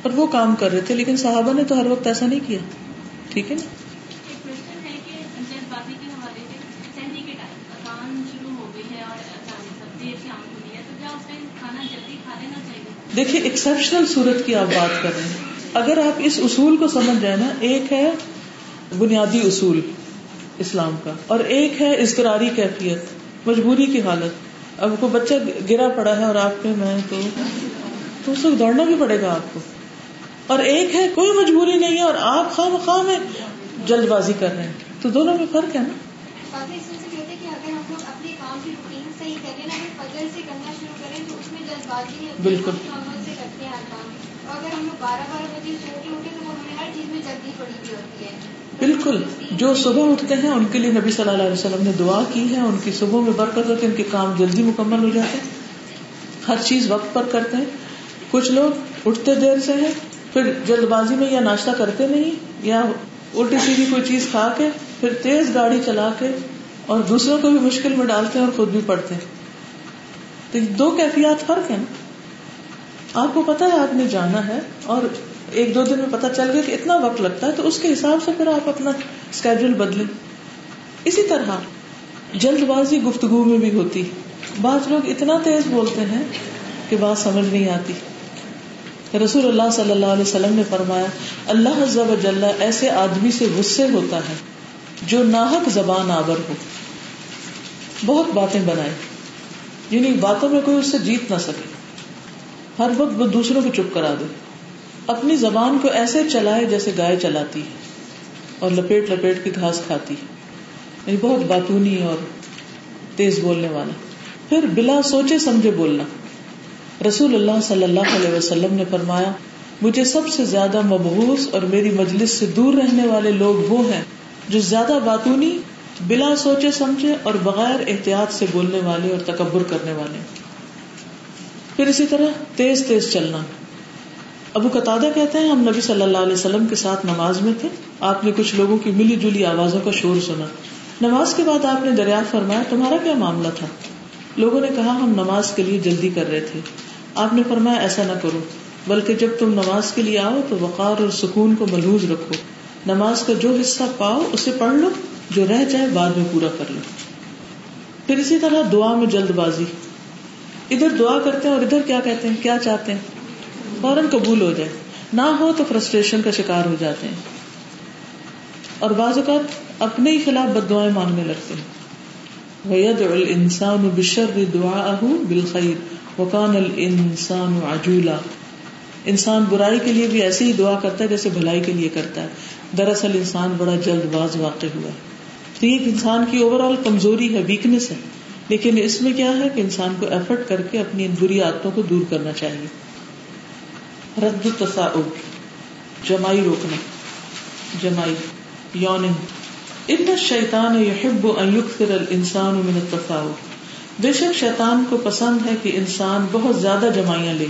S2: اور وہ کام کر رہے تھے لیکن صحابہ نے تو ہر وقت ایسا نہیں کیا۔ ٹھیک ہے؟ نا دیکھیے ایکسپشنل صورت کی آپ بات کر رہے ہیں۔ اگر آپ اس اصول کو سمجھ جائیں نا ایک ہے بنیادی اصول اسلام کا اور ایک ہے اضطراری کیفیت۔ مجبوری کی حالت۔ اب کوئی بچہ گرا پڑا ہے اور آپ کے میں تو تو اس وقت دوڑنا بھی پڑے گا آپ کو۔ اور ایک ہے کوئی مجبوری نہیں ہے اور آپ خواہ مخواہ میں جلد بازی کر رہے ہیں۔ تو دونوں میں فرق ہے نا؟ بالکل۔
S6: اگر ہم لوگ بارہ بارہ بجے سو کے اٹھے تو ہمیں ہر چیز میں جلدی پڑی ہوئی ہوتی ہے۔
S2: بالکل، جو صبح اٹھتے ہیں، ان کے لیے نبی صلی اللہ علیہ وسلم نے دعا کی ہے، ان کی صبح میں برکت ہوتی ہے، ان کے کام جلدی مکمل ہو جاتے ہیں۔ ہر چیز وقت پر کرتے ہیں۔ کچھ لوگ اٹھتے دیر سے ہیں، پھر جلد بازی میں یا ناشتہ کرتے نہیں، یا الٹی سیدھی کوئی چیز کھا کے، پھر تیز گاڑی چلا کے، اور دوسروں کو بھی مشکل میں ڈالتے ہیں اور خود بھی پڑھتے ہیں۔ تو دو کیفیات فرق ہے نا آپ کو پتا ہے، آپ نے جانا ہے اور ایک دو دن میں پتا چل گیا کہ اتنا وقت لگتا ہے، تو اس کے حساب سے پھر آپ اپنا اسکیڈول بدلیں۔ اسی طرح جلد بازی گفتگو میں بھی ہوتی۔ بعض لوگ اتنا تیز بولتے ہیں کہ بات سمجھ نہیں آتی۔ رسول اللہ صلی اللہ علیہ وسلم نے فرمایا، اللہ عز و جل ایسے آدمی سے غصے ہوتا ہے جو ناحق زبان آور ہو۔ بہت باتیں بنائے یعنی باتوں میں کوئی اس سے جیت نہ سکے۔ ہر وقت وہ دوسروں کو چپ کرا دے۔ اپنی زبان کو ایسے چلائے جیسے گائے چلاتی ہے اور لپیٹ لپیٹ کی گھاس کھاتی ہے۔ یعنی بہت باتونی اور تیز بولنے والا۔ پھر بلا سوچے سمجھے بولنا۔ رسول اللہ صلی اللہ علیہ وسلم نے فرمایا، مجھے سب سے زیادہ مبہوس اور میری مجلس سے دور رہنے والے لوگ وہ ہیں جو زیادہ باتونی، بلا سوچے سمجھے اور بغیر احتیاط سے بولنے والے اور تکبر کرنے والے۔ پھر اسی طرح تیز تیز چلنا۔ ابو قطع کہتے ہیں، ہم نبی صلی اللہ علیہ وسلم کے ساتھ نماز میں تھے۔ آپ نے کچھ لوگوں کی ملی جلی آوازوں کا شور سنا۔ نماز کے بعد آپ نے دریافت فرمایا، تمہارا کیا معاملہ تھا؟ لوگوں نے کہا، ہم نماز کے لیے جلدی کر رہے تھے۔ آپ نے فرمایا، ایسا نہ کرو۔ بلکہ جب تم نماز کے لیے آؤ تو وقار اور سکون کو محوظ رکھو۔ نماز کا جو حصہ پاؤ، اسے پڑھ لو۔ جو رہ جائے، بعد میں پورا کر لو۔ پھر اسی طرح دعا میں جلد بازی۔ ادھر دعا کرتے ہیں اور ادھر کیا کہتے ہیں؟ کیا چاہتے ہیں؟ فوراً قبول ہو جائے۔ نہ ہو تو فرسٹریشن کا شکار ہو جاتے ہیں۔ اور بعض اوقات اپنے ہی خلاف بد دعائیں مانگنے لگتے ہیں۔ وَيَدْعُ الْإِنسَانُ بِالشَّرِّ دُعَاءَهُ بِالْخَيْرِ وَكَانَ الْإِنسَانُ عَجُولًا۔ انسان برائی کے لیے بھی ایسے ہی دعا کرتا ہے جیسے بھلائی کے لیے کرتا ہے۔ دراصل انسان بڑا جلد باز واقع ہوا ہے۔ تو یہ انسان کی اوور آل کمزوری ہے ویکنیس ہے۔ لیکن اس میں کیا ہے کہ انسان کو ایفرٹ کر کے اپنی ان بری عادتوں کو دور کرنا چاہیے۔ رد تصاؤب جمائی روکنا، جمائی یوننگ ان شیطان یحب ان یکثر الانسان من التصاؤب بے شک شیطان کو پسند ہے کہ انسان بہت زیادہ جمائیاں لے۔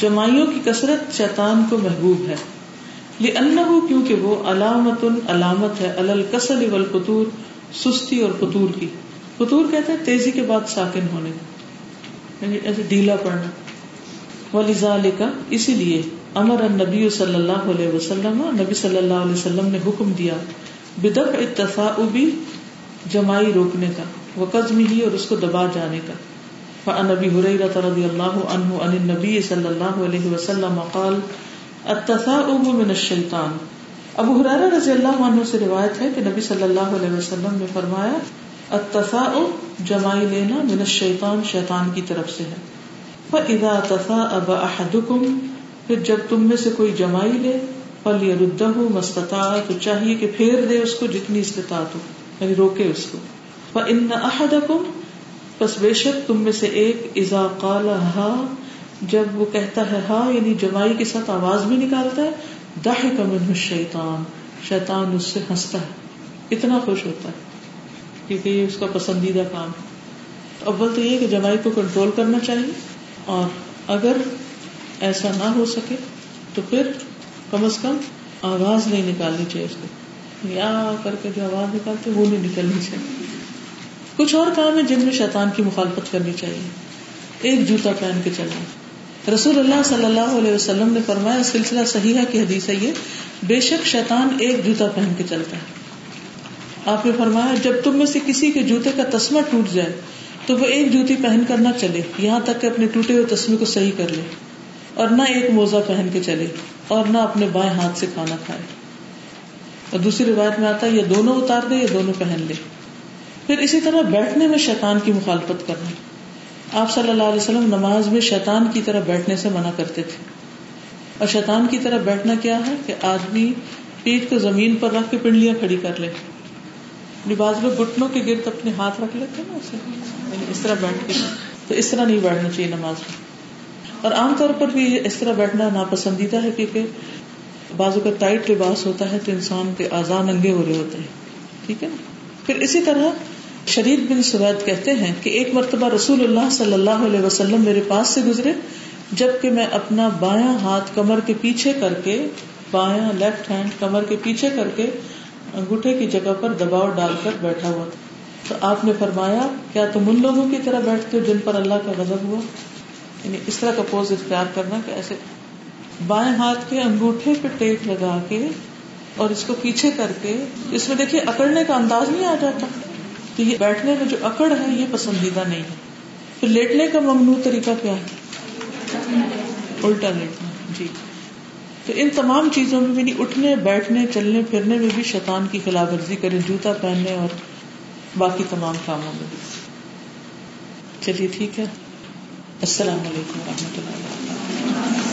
S2: جمائیوں کی کثرت شیطان کو محبوب ہے۔ لأنه کیونکہ وہ علامت علامت ہے الکسل والفتور سستی اور فطور کی۔ فطور کہتے ہیں تیزی کے بعد ساکن ہونے۔ یعنی ایسے ڈھیلا پڑنا ولذالک اسی لیے امر النبی صلی اللہ علیہ وسلم، نبی صلی اللہ علیہ وسلم نے حکم دیا بدف اتفاعبی جمائی روکنے کا وقزم ہی اور اس کو دبا جانے کا۔ فعن نبی حریرہ رضی اللہ عنہ عن النبی صلی اللہ علیہ وسلم قال التثاؤب من الشیطان۔ ابو حرارہ رضی اللہ عنہ سے روایت ہے کہ نبی صلی اللہ علیہ وسلم نے فرمایا التثاؤب جمائی لینا من الشیطان، شیطان کی طرف سے ہے۔ فاذا تثاءب احدكم پھر جب تم میں سے کوئی جمائی لے فلیردہ مستطاع تو چاہیے کہ پھیر دے اس کو جتنی استطاعت ہو یعنی روکے اس کو۔ فان احدكم پس بے شک تم میں سے ایک اذا قال ہا جب وہ کہتا ہے ہا یعنی جمائی کے ساتھ آواز بھی نکالتا ہے داہ کمن شیطان شیطان اس سے ہنستا ہے، اتنا خوش ہوتا ہے، کیونکہ یہ اس کا پسندیدہ کام ہے۔ اول تو یہ کہ جمائی کو کنٹرول کرنا چاہیے۔ اور اگر ایسا نہ ہو سکے تو پھر کم از کم آواز نہیں نکالنی چاہیے اس کو۔ یعنی یا کر کے جو آواز نکالتے وہ نہیں نکلنی چاہیے۔ کچھ اور کام ہے جن میں شیطان کی مخالفت کرنی چاہیے۔ ایک جوتا پہن کے چلنا۔ رسول اللہ صلی اللہ علیہ وسلم نے فرمایا، سلسلہ صحیح کی حدیث ہے یہ، بے شک شیطان ایک جوتا پہن کے چلتا ہے۔ آپ نے فرمایا، جب تم میں سے کسی کے جوتے کا تسمہ ٹوٹ جائے تو وہ ایک جوتی پہن کر نہ چلے، یہاں تک کہ اپنے ٹوٹے ہوئے تسمے کو صحیح کر لے، اور نہ ایک موزہ پہن کے چلے، اور نہ اپنے بائیں ہاتھ سے کھانا کھائے۔ اور دوسری روایت میں آتا ہے، یہ دونوں اتار دے یا دونوں پہن لے۔ پھر اسی طرح بیٹھنے میں شیطان کی مخالفت کرنا۔ آپ صلی اللہ علیہ وسلم نماز میں شیطان کی طرح بیٹھنے سے منع کرتے تھے۔ اور شیطان کی طرح بیٹھنا کیا ہے کہ آدمی پیٹ کو زمین پر رکھ کے پنڈلیاں کھڑی کر لے۔ بعض لوگ گٹنوں کے گرد اپنے ہاتھ رکھ لیتے نا اسے؟ یعنی اس طرح بیٹھ کے۔ تو اس طرح نہیں بیٹھنا چاہیے نماز میں۔ اور عام طور پر بھی اس طرح بیٹھنا ناپسندیدہ ہے کیونکہ بازو کا ٹائٹ لباس ہوتا ہے تو انسان کے آزان ننگے ہو رہے ہوتے ہیں۔ ٹھیک ہے نا؟ پھر اسی طرح شریف بن سوید کہتے ہیں کہ ایک مرتبہ رسول اللہ صلی اللہ علیہ وسلم میرے پاس سے گزرے، جبکہ میں اپنا بایاں ہاتھ کمر کے پیچھے کر کے، بایاں لیفٹ ہینڈ کمر کے پیچھے کر کے انگوٹھے کی جگہ پر دباؤ ڈال کر بیٹھا ہوا تھا۔ تو آپ نے فرمایا، کیا تم ان لوگوں کی طرح بیٹھتے ہو جن پر اللہ کا غضب ہوا؟ یعنی اس طرح کا پوز اختیار کرنا کہ ایسے بائیں ہاتھ کے انگوٹھے پہ ٹیک لگا کے اور اس کو پیچھے کر کے، اس میں دیکھیے اکڑنے کا انداز نہیں آ جاتا۔ تو یہ بیٹھنے میں جو اکڑ ہے، یہ پسندیدہ نہیں ہے۔ پھر لیٹنے کا ممنوع طریقہ کیا ہے؟ الٹا لیٹنا۔ جی۔ تو ان تمام چیزوں میں بھی اٹھنے، بیٹھنے، چلنے، پھرنے میں بھی شیطان کی خلاف ورزی کریں جوتا پہننے اور باقی تمام کاموں میں بھی۔ چلیے ٹھیک ہے۔ السلام علیکم و رحمۃ اللہ